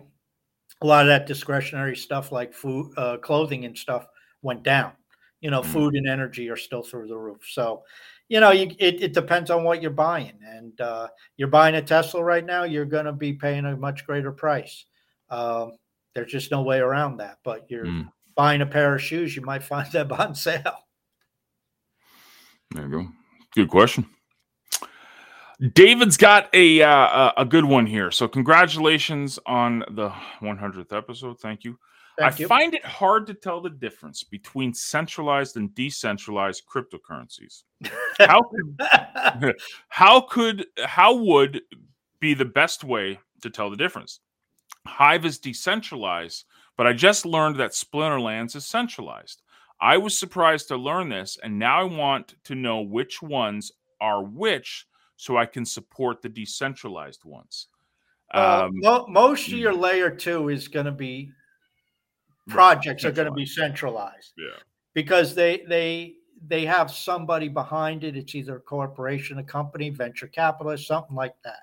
a lot of that discretionary stuff like food, uh, clothing, and stuff went down. You know, mm. food and energy are still through the roof. So, you know, you, it, it depends on what you're buying. And uh, you're buying a Tesla right now, you're going to be paying a much greater price. Um, there's just no way around that. But you're mm. buying a pair of shoes, you might find them on sale. There you go. Good question. David's got a uh, a good one here. So congratulations on the 100th episode. Thank you. Thank I you. find it hard to tell the difference between centralized and decentralized cryptocurrencies. How could, how could how would be the best way to tell the difference? Hive is decentralized, but I just learned that Splinterlands is centralized. I was surprised to learn this, and now I want to know which ones are which so I can support the decentralized ones. um, mo- most of your mm. layer two is going to be projects are going to be centralized. Yeah. Because they they they have somebody behind it. It's either a corporation, a company, venture capitalist, something like that.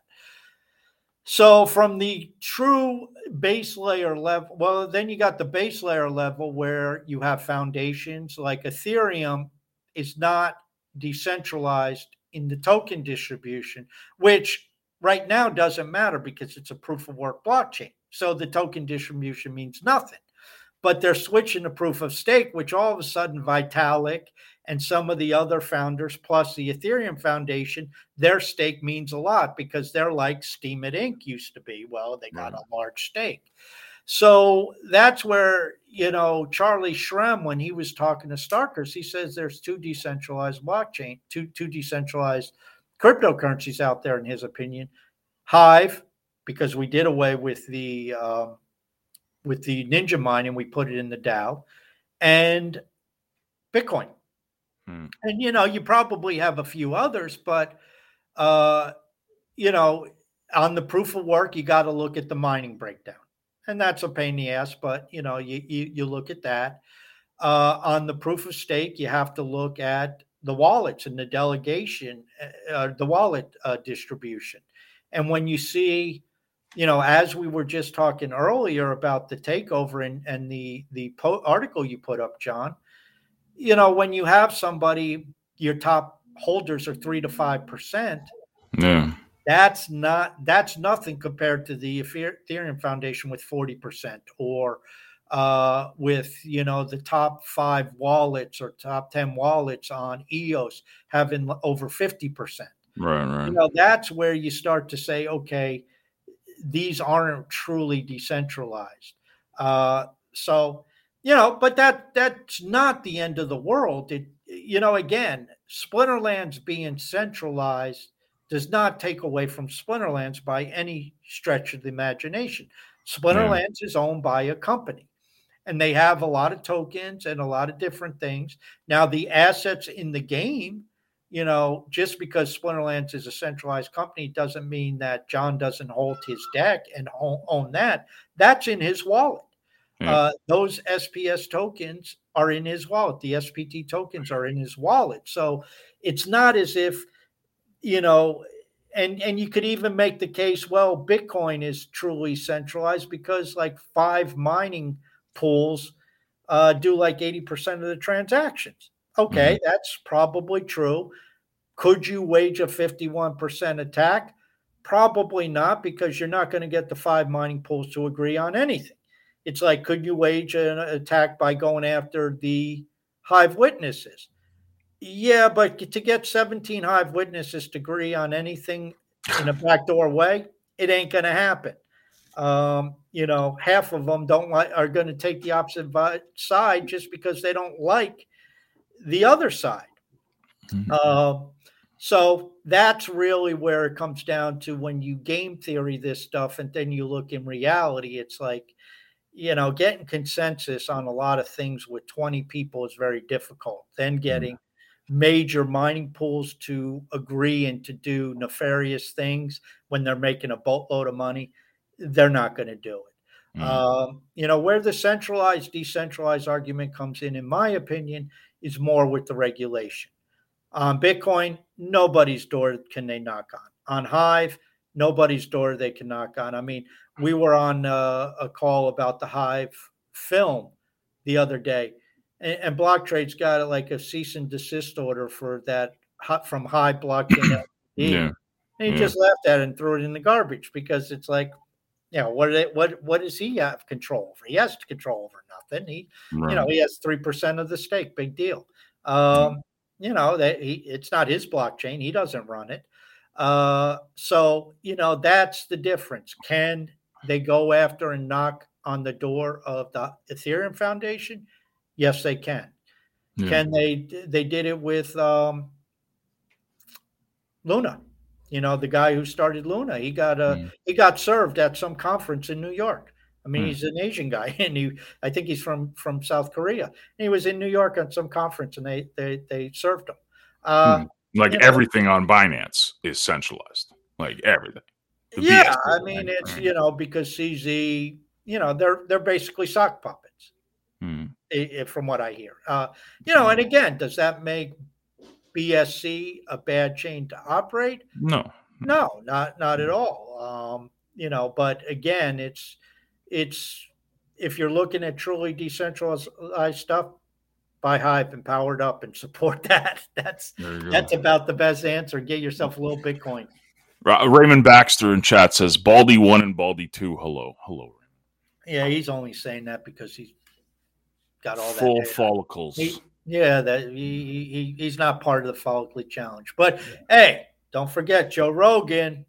So from the true base layer level, well, then you got the base layer level where you have foundations like Ethereum is not decentralized in the token distribution, which right now doesn't matter because it's a proof of work blockchain. So the token distribution means nothing. But they're switching to proof of stake, which all of a sudden Vitalik and some of the other founders, plus the Ethereum Foundation, their stake means a lot because they're like Steem Steemit Inc. used to be. Well, they got right. a large stake. So that's where, you know, Charlie Shrem, when he was talking to Starkers, he says there's two decentralized blockchain, two, two decentralized cryptocurrencies out there, in his opinion. Hive, because we did away with the um, with the Ninja mine and we put it in the DAO, and Bitcoin. Hmm. And you know, you probably have a few others, but uh, you know, on the proof of work, you got to look at the mining breakdown, and that's a pain in the ass. But you know, you you, you look at that. Uh, on the proof of stake, you have to look at the wallets and the delegation, uh, uh the wallet uh, distribution. And when you see, you know, as we were just talking earlier about the takeover and, and the the po- article you put up, John, you know, when you have somebody, your top holders are three to five percent. Yeah. That's not that's nothing compared to the Ethereum Foundation with forty percent, or uh, with you know the top five wallets or top ten wallets on EOS having over fifty percent. Right, right. You know that's where you start to say, okay, these aren't truly decentralized. Uh, so you know, but that that's not the end of the world. It, you know, again, Splinterlands being centralized does not take away from Splinterlands by any stretch of the imagination. Splinterlands yeah. is owned by a company and they have a lot of tokens and a lot of different things. Now, the assets in the game, you know, just because Splinterlands is a centralized company doesn't mean that John doesn't hold his deck and own that. That's in his wallet. Yeah. Uh, those SPS tokens are in his wallet. The SPT tokens are in his wallet. So it's not as if, you know, and and you could even make the case, well, Bitcoin is truly centralized because like five mining pools uh, do like 80% of the transactions. Okay, mm-hmm. that's probably true. Could you wage a 51% attack? Probably not, because you're not going to get the five mining pools to agree on anything. It's like, could you wage an attack by going after the Hive witnesses? Yeah, but to get 17 Hive witnesses to agree on anything in a backdoor way, it ain't going to happen. Um, you know, half of them don't like are going to take the opposite side just because they don't like the other side. Mm-hmm. Uh, so that's really where it comes down to when you game theory this stuff and then you look in reality, it's like, you know, getting consensus on a lot of things with 20 people is very difficult. Then mm-hmm. getting. Major mining pools to agree and to do nefarious things when they're making a boatload of money they're not going to do it. Mm-hmm. Um, you know, where the centralized, decentralized argument comes in, in my opinion, is more with the regulation. On Bitcoin, nobody's door can they knock on. On Hive, nobody's door they can knock on. I mean, we were on uh, a call about the Hive film the other day, and, and Blocktrades got like a cease and desist order for that from Hive blockchain. yeah. And he yeah. just laughed at it and threw it in the garbage because it's like, you know what what what does he have control over? He has to control over nothing. He right. you know he has three percent of the stake. Big deal. Um, You know that he it's not his blockchain. He doesn't run it. Uh, so you know that's the difference. Can they go after and knock on the door of the Ethereum Foundation? Yes, they can. Yeah. Can they? They did it with um, Luna. You know, the guy who started Luna, he got uh, mm. he got served at some conference in New York. I mean, mm. he's an Asian guy, and he I think he's from from South Korea. And he was in New York on some conference, and they they they served him. Uh, mm. Like everything know. on Binance is centralized, like everything. yeah, I mean it's you know because CZ, you know they're they're basically sock hmm. from what I hear. Uh, you know, and again, does that make BSC a bad chain to operate? No, no, not not at all. Um, you know, but again, it's it's if you're looking at truly decentralized stuff, buy Hive and powered up and support that. That's that's about the best answer. Get yourself a little Bitcoin. Raymond Baxter in chat says Baldy one and Baldy two. Hello, hello. Yeah, he's only saying that because he's got all full that follicles. He, yeah, that he, he he's not part of the follicle challenge. But yeah. hey, don't forget Joe Rogan.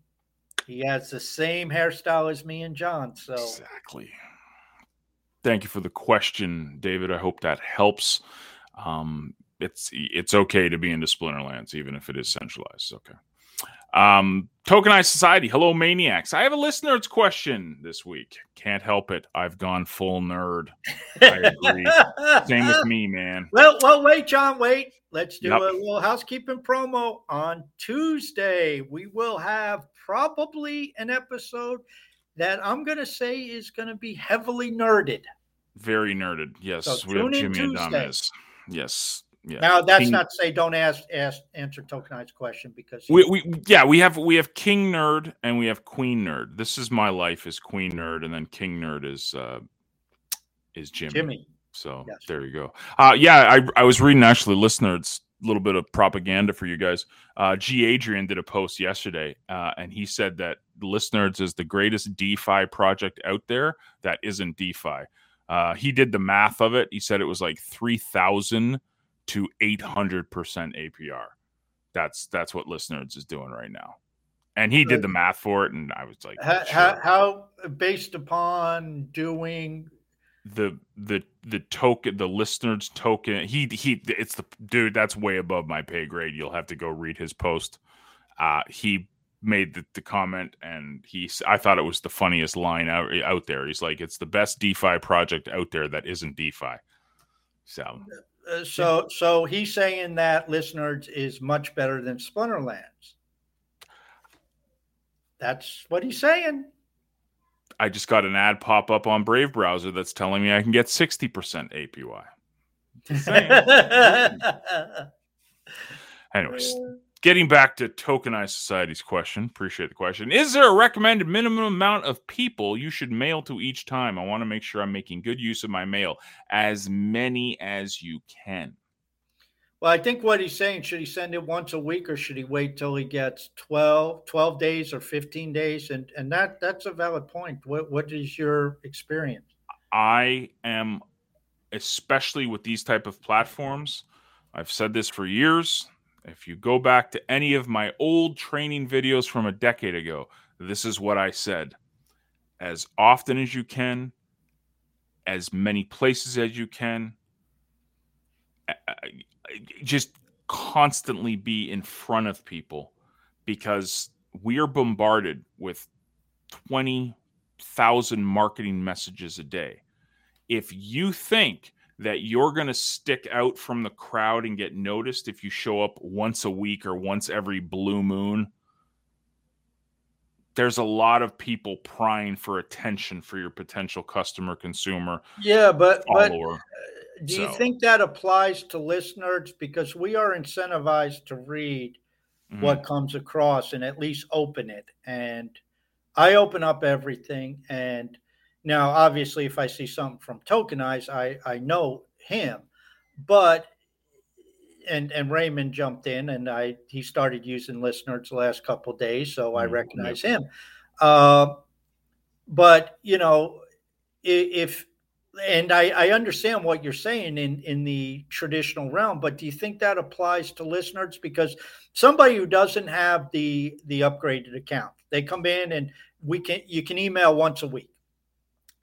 He has the same hairstyle as me and John. So exactly. Thank you for the question, David. I hope that helps. Um, it's it's okay to be into Splinterlands, even if it is centralized. Okay. Um, Tokenized Society. Hello, maniacs. I have a ListNerds question this week. Can't help it. I've gone full nerd. I agree. Same with me, man. Well, well, wait, John. Wait. Let's do yep. a little housekeeping promo on Tuesday. We will have probably an episode that I'm going to say is going to be heavily nerded. Very nerded. Yes, so we have Jimmy and Dames. Yes, yeah. Now that's King, not to say don't ask ask answer tokenized question because we, we yeah we have we have King Nerd and we have Queen Nerd. This is my life is Queen Nerd and then King Nerd is uh is Jimmy. Jimmy. So yes. there you go. Uh yeah, I I was reading actually ListNerds a little bit of propaganda for you guys. Uh G Adrian did a post yesterday uh and he said that ListNerds is the greatest DeFi project out there that isn't DeFi. Uh he did the math of it. He said it was like 3000 to 800% APR. That's that's what ListNerds is doing right now. And he did the math for it and I was like how, sure. how, how based upon doing the the the token the ListNerds token he he it's the dude that's way above my pay grade you'll have to go read his post uh he made the, the comment and he i thought it was the funniest line out, out there he's like it's the best defi project out there that isn't defi so uh, so so he's saying that ListNerds is much better than Splinterlands. That's what he's saying. I just got an ad pop up on Brave browser that's telling me I can get 60% APY. Anyways, getting back to tokenized society's question, appreciate the question. Is there a recommended minimum amount of people you should mail to each time? I want to make sure I'm making good use of my mail, as many as you can. Well, I think what he's saying, should he send it once a week or should he wait till he gets 12, 12 days or 15 days? And and that that's a valid point. What what is your experience? I am especially with these type of platforms. I've said this for years if you go back to any of my old training videos from a decade ago, this is what I said. As often as you can, as many places as you can, just constantly be in front of people because we are bombarded with 20,000 marketing messages a day. If you think that you're going to stick out from the crowd and get noticed if you show up once a week or once every blue moon. There's a lot of people prying for attention for your potential customer, consumer. Yeah, but, follower. but do you think that applies to ListNerds? Because we are incentivized to read mm-hmm. what comes across and at least open it. And I open up everything and now, obviously, if I see something from Tokenize, I I know him, but and and Raymond jumped in and I he started using ListNerds the last couple days, so I mm-hmm. recognize him. Uh, but you know, if and I, I understand what you're saying in in the traditional realm, but do you think that applies to ListNerds? Because somebody who doesn't have the the upgraded account, they come in and we can you can email once a week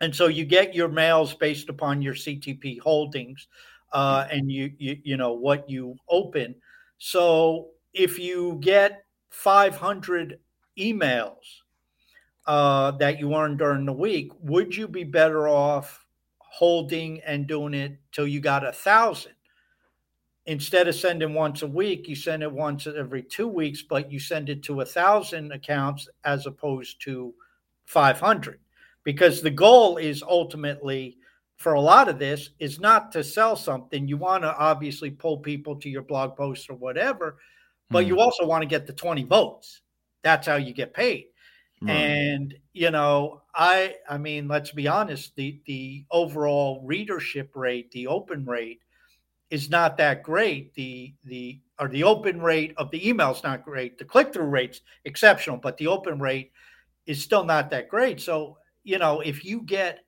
and so you get your mails based upon your CTP holdings uh, and you, you you know what you open. So if you get 500 emails uh, that you earn during the week, would you be better off holding and doing it till you got a thousand? instead of sending once a week, you send it once every two weeks, but you send it to a thousand accounts as opposed to 500 because the goal is ultimately for a lot of this is not to sell something. You want to obviously pull people to your blog posts or whatever, but mm. you also want to get the 20 votes. That's how you get paid. Right. And you know, I I mean, let's be honest, the the overall readership rate, the open rate is not that great. The the or the open rate of the email is not great. The click-through rate's exceptional, but the open rate is still not that great. So, you know, if you get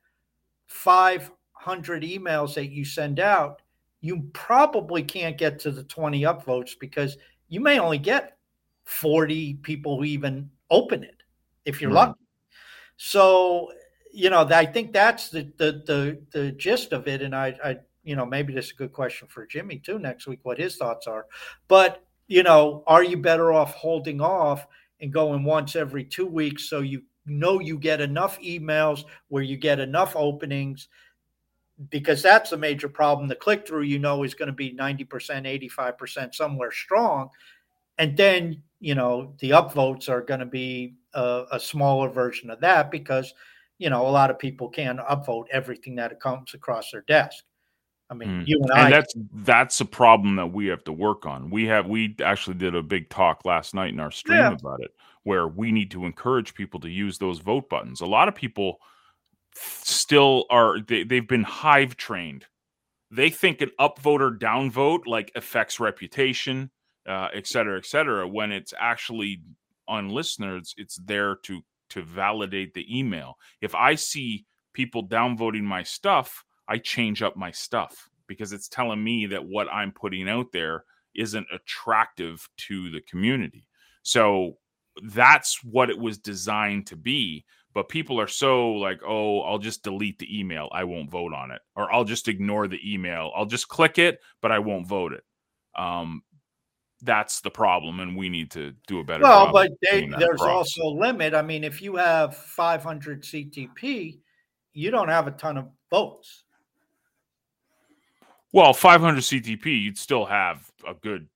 500 emails that you send out, you probably can't get to the 20 upvotes because you may only get 40 people who even open it if you're right. lucky. So, you know, I think that's the, the the the gist of it. And I, I, you know, maybe this is a good question for Jimmy too next week, what his thoughts are. But you know, are you better off holding off and going once every two weeks so you know you get enough emails where you get enough openings? Because that's a major problem. The click through, you know, is going to be 90%, 85%, somewhere strong. And then, you know, the upvotes are going to be a, a, smaller version of that because you know a lot of people can upvote everything that comes across their desk. I mean, mm. you and, and I. that's that's a problem that we have to work on. We have we actually did a big talk last night in our stream yeah. about it, where we need to encourage people to use those vote buttons. A lot of people still are they, they've been hive trained. They think an upvote or downvote like affects reputation, uh, et cetera, et cetera, when it's actually on ListNerds, it's there to to validate the email. If I see people downvoting my stuff, I change up my stuff because it's telling me that what I'm putting out there isn't attractive to the community. So that's what it was designed to be. But people are so like, oh, I'll just delete the email. I won't vote on it. Or I'll just ignore the email. I'll just click it, but I won't vote it. Um, that's the problem, and we need to do a better well, but they, there's problem. also a limit. I mean, if you have 500 CTP, you don't have a ton of votes. Well, 500 CTP, you'd still have a good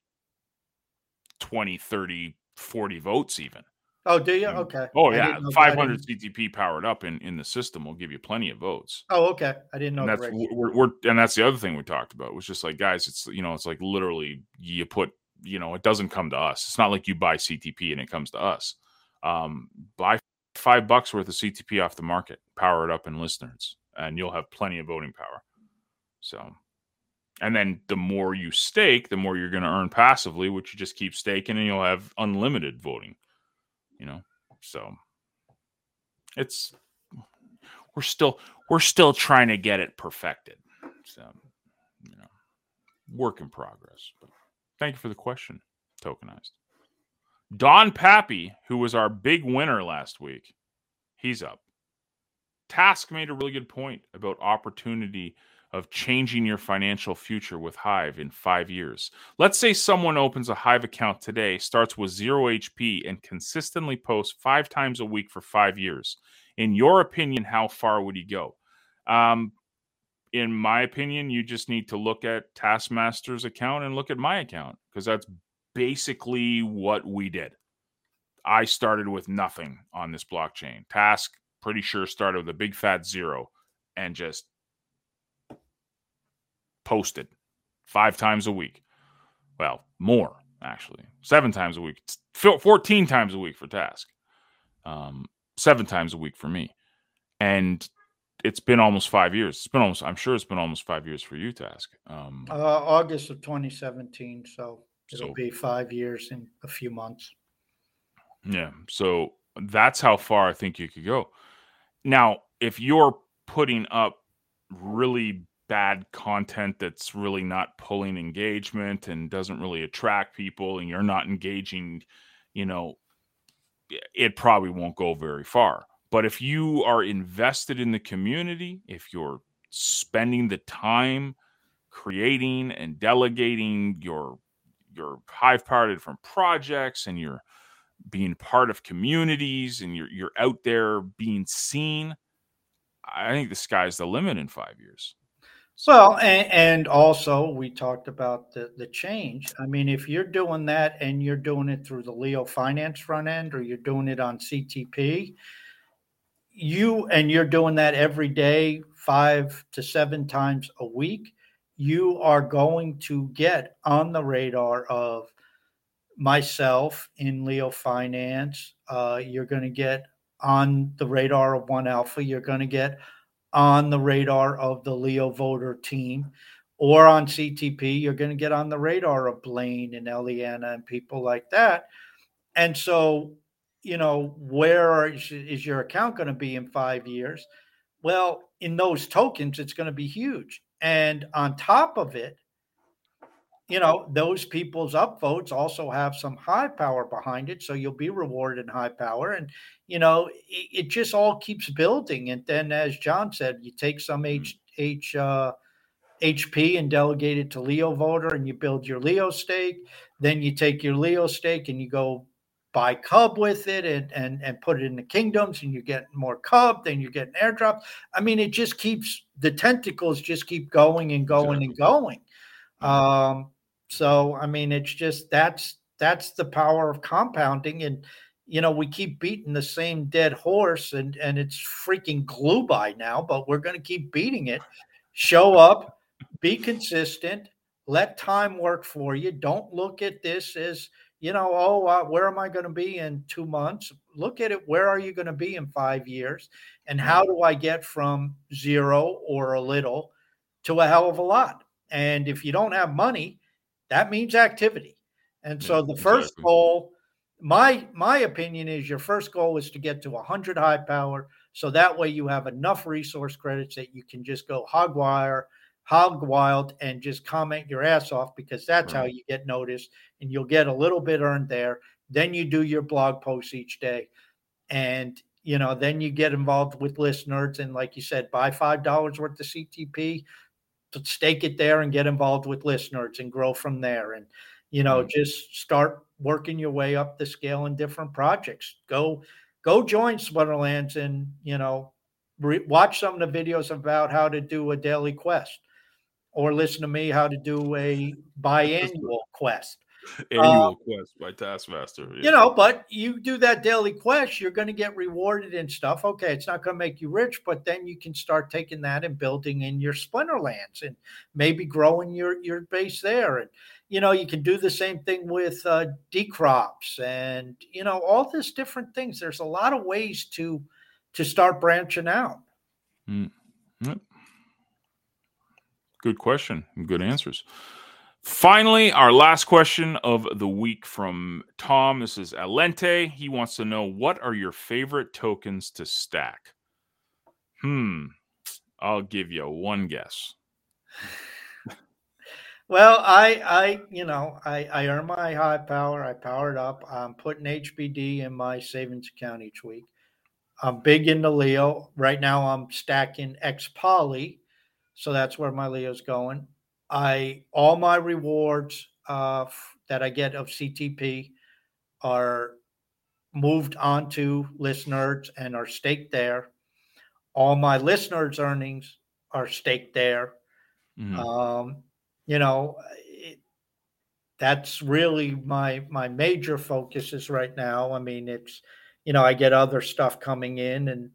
20, 30, 40 votes, even. Oh, do you? Okay. Oh, yeah. 500 CTP powered up in, in the system will give you plenty of votes. Oh, okay. I didn't know. And that's we're, we're, and that's the other thing we talked about was just like guys, it's you know, it's like literally you put you know, it doesn't come to us. It's not like you buy CTP and it comes to us. Um, buy five bucks worth of CTP off the market, power it up in ListNerds, and you'll have plenty of voting power. So, and then the more you stake, the more you're going to earn passively, which you just keep staking, and you'll have unlimited voting. You know, so it's we're still we're still trying to get it perfected. So, you know, work in progress. But Thank you for the question, tokenized. Don Pappy, who was our big winner last week, he's up. Task made a really good point about opportunity of changing your financial future with Hive in five years. Let's say someone opens a Hive account today, starts with zero HP, and consistently posts five times a week for five years. In your opinion, how far would he go? Um, in my opinion, you just need to look at Taskmaster's account and look at my account because that's basically what we did. I started with nothing on this blockchain. Task, pretty sure, started with a big fat zero and just posted five times a week. Well, more actually, seven times a week, 14 times a week for Task, um, seven times a week for me. And it's been almost five years. It's been almost. I'm sure it's been almost five years for you, Task. Um, uh, August of 2017. So it'll so, be five years in a few months. Yeah. So that's how far I think you could go. Now, if you're putting up really bad content that's really not pulling engagement and doesn't really attract people, and you're not engaging, you know, it probably won't go very far. But if you are invested in the community, if you're spending the time creating and delegating your your Hive Power of different projects and you're being part of communities and you're you're out there being seen, I think the sky's the limit in five years. Well, and, and, also we talked about the, the change. I mean, if you're doing that and you're doing it through the Leo Finance front end or you're doing it on CTP, you and you're doing that every day, five to seven times a week, you are going to get on the radar of myself in Leo Finance. Uh, you're going to get on the radar of One Alpha. You're going to get on the radar of the Leo voter team or on CTP, you're going to get on the radar of Blaine and Eliana and people like that. And so, you know, where is, your account going to be in five years? Well, in those tokens, it's going to be huge. And on top of it, you know, those people's upvotes also have some Hive Power behind it. So you'll be rewarded in Hive Power. And, you know, it, it just all keeps building. And then, as John said, you take some mm. H, H, uh, HP and delegate it to Leo voter and you build your Leo stake. Then you take your Leo stake and you go buy Cub with it and, and, and put it in the kingdoms and you get more Cub, then you get an airdrop. I mean, it just keeps the tentacles just keep going and going exactly. and going. Mm. Um, so I mean, it's just that's that's the power of compounding, and you know we keep beating the same dead horse, and and it's freaking glue by now, but we're going to keep beating it. Show up, be consistent, let time work for you. Don't look at this as you know, oh, uh, where am I going to be in two months? Look at it. Where are you going to be in five years? And how do I get from zero or a little to a hell of a lot? And if you don't have money, that means activity. And so the first exactly. goal, my my opinion is your first goal is to get to 100 Hive Power. So that way you have enough resource credits that you can just go hog wire, hog wild, and just comment your ass off because that's right. how you get noticed and you'll get a little bit earned there. Then you do your blog posts each day. And you know, then you get involved with ListNerds and like you said, buy five dollars worth of CTP, stake it there and get involved with ListNerds and grow from there and you know mm-hmm. just start working your way up the scale in different projects. Go go join splinterlands and you know re- watch some of the videos about how to do a daily quest or listen to me how to do a biannual quest annual uh, quest by Taskmaster. Yeah. You know, but you do that daily quest, you're going to get rewarded and stuff. Okay, it's not going to make you rich, but then you can start taking that and building in your splinterlands and maybe growing your your base there. And you know, you can do the same thing with uh, dCrops and you know all these different things. There's a lot of ways to to start branching out. Mm. Yep. Good question. Good answers. Finally, our last question of the week from Tom. This is Alente. He wants to know what are your favorite tokens to stack? Hmm. I'll give you one guess. Well, I, I, you know, I, I earn my Hive Power. I power it up. I'm putting HBD in my savings account each week. I'm big into Leo. Right now, I'm stacking X Poly, so that's where my Leo's going. I all my rewards uh, that I get of CTP are moved onto ListNerds and are staked there. All my ListNerds' earnings are staked there. Mm-hmm. Um, you know, it, that's really my my major focus is right now. I mean, it's you know I get other stuff coming in and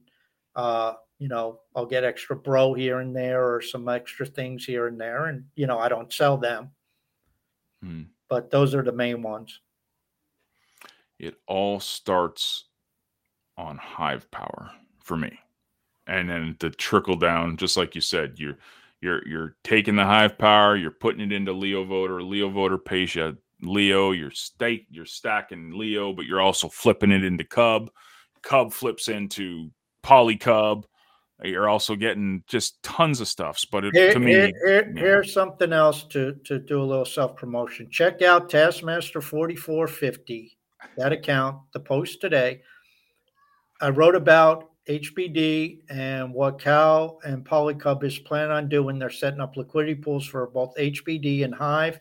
uh, you know, I'll get extra bro here and there or some extra things here and there. And, you know, I don't sell them. Hmm. But those are the main ones. It all starts on hive power for me. And then the trickle down, just like you said, you're you're you're taking the hive power, you're putting it into Leo voter, Leo voter pays you Leo, you're stake, you're stacking Leo, but you're also flipping it into Cub. Cub flips into Poly Cub you're also getting just tons of stuffs. But it, here, to me, here, here, here's something else to to do a little self promotion. Check out Taskmaster 4450, that account, the post today. I wrote about HBD and what Khal and Polycub is planning on doing. They're setting up liquidity pools for both HBD and Hive.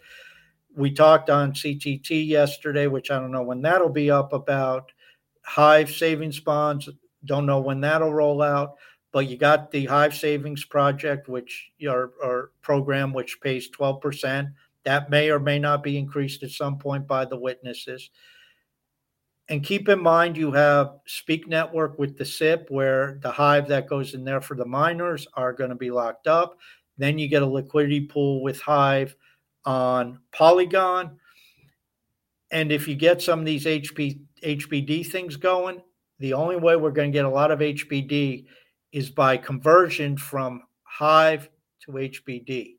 We talked on CTT yesterday, which I don't know when that'll be up about Hive savings bonds. Don't know when that'll roll out but you got the Hive Savings Project, which your our program, which pays 12%. That may or may not be increased at some point by the witnesses. And keep in mind, you have Speak Network with the SIP, where the hive that goes in there for the miners are going to be locked up. Then you get a liquidity pool with Hive on Polygon. And if you get some of these HP, HBD things going, the only way we're going to get a lot of HBD is by conversion from Hive to HBD.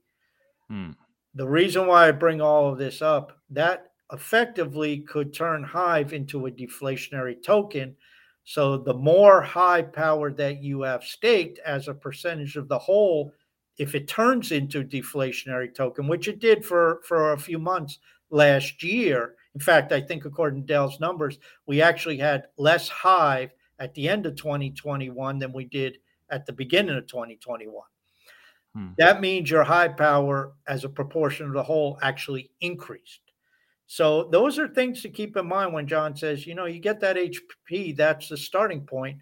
Hmm. The reason why I bring all of this up, that effectively could turn Hive into a deflationary token. So the more Hive power that you have staked as a percentage of the whole, if it turns into a deflationary token, which it did for, for a few months last year. In fact, I think according to Dalz's numbers, we actually had less Hive at the end of 2021 than we did at the beginning of 2021. Hmm. That means your Hive Power as a proportion of the whole actually increased. So those are things to keep in mind when John says, you know, you get that HP, that's the starting point.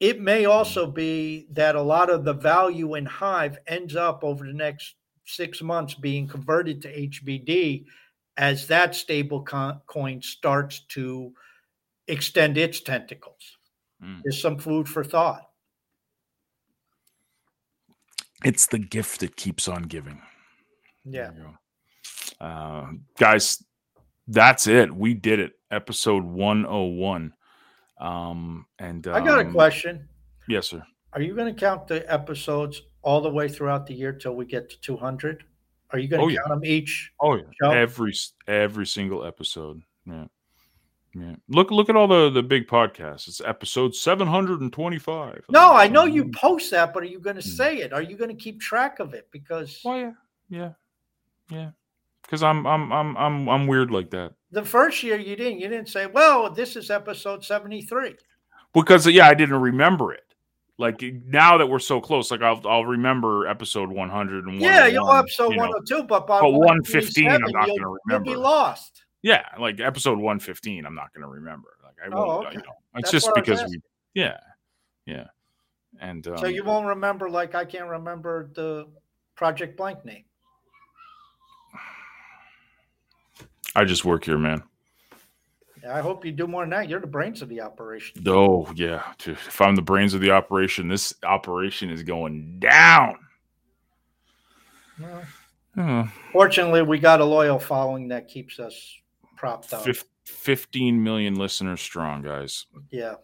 It may also be that a lot of the value in Hive ends up over the next six months being converted to HBD as that stable coin starts to extend its tentacles. Mm. There's some food for thought. It's the gift that keeps on giving. Yeah. Uh, guys, that's it. We did it. Episode 101. Um, and um, I got a um, question. Yes, sir. Are you going to count the episodes all the way throughout the year till we get to 200? Are you going to oh, count yeah. them each? Oh yeah, show? every every single episode. Yeah, yeah. Look look at all the the big podcasts. It's episode 725. No, I know you post that, but are you going to hmm. say it? Are you going to keep track of it? Because oh yeah, yeah, yeah because I'm I'm I'm I'm I'm weird like that. The first year you didn't. You didn't say, "Well, this is episode 73." Because yeah, I didn't remember it. Like now that we're so close, like I'll I'll remember episode 100 and yeah, you'll episode 102, but by but 115, I'm not going to remember. You'll be lost. Yeah, like episode 115, I'm not going to remember. Like I won't. Oh, okay. you know, it's That's just because we. Yeah, yeah, and um, so you won't remember. Like I can't remember the Project Blank name. I just work here, man. I hope you do more than that. You're the brains of the operation. Oh yeah, if I'm the brains of the operation, this operation is going down. Well, fortunately, we got a loyal following that keeps us propped up. 15 million listeners strong, guys. Yeah.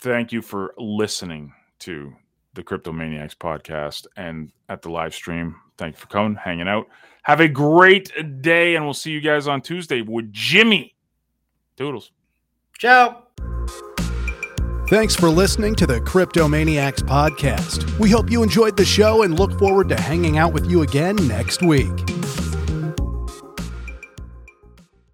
Thank you for listening to the Cryptomaniacs podcast and at the live stream. Thank you for coming, hanging out. Have a great day, and we'll see you guys on Tuesday with Jimmy. Doodles. Ciao. Thanks for listening to the Cryptomaniacs podcast. We hope you enjoyed the show and look forward to hanging out with you again next week.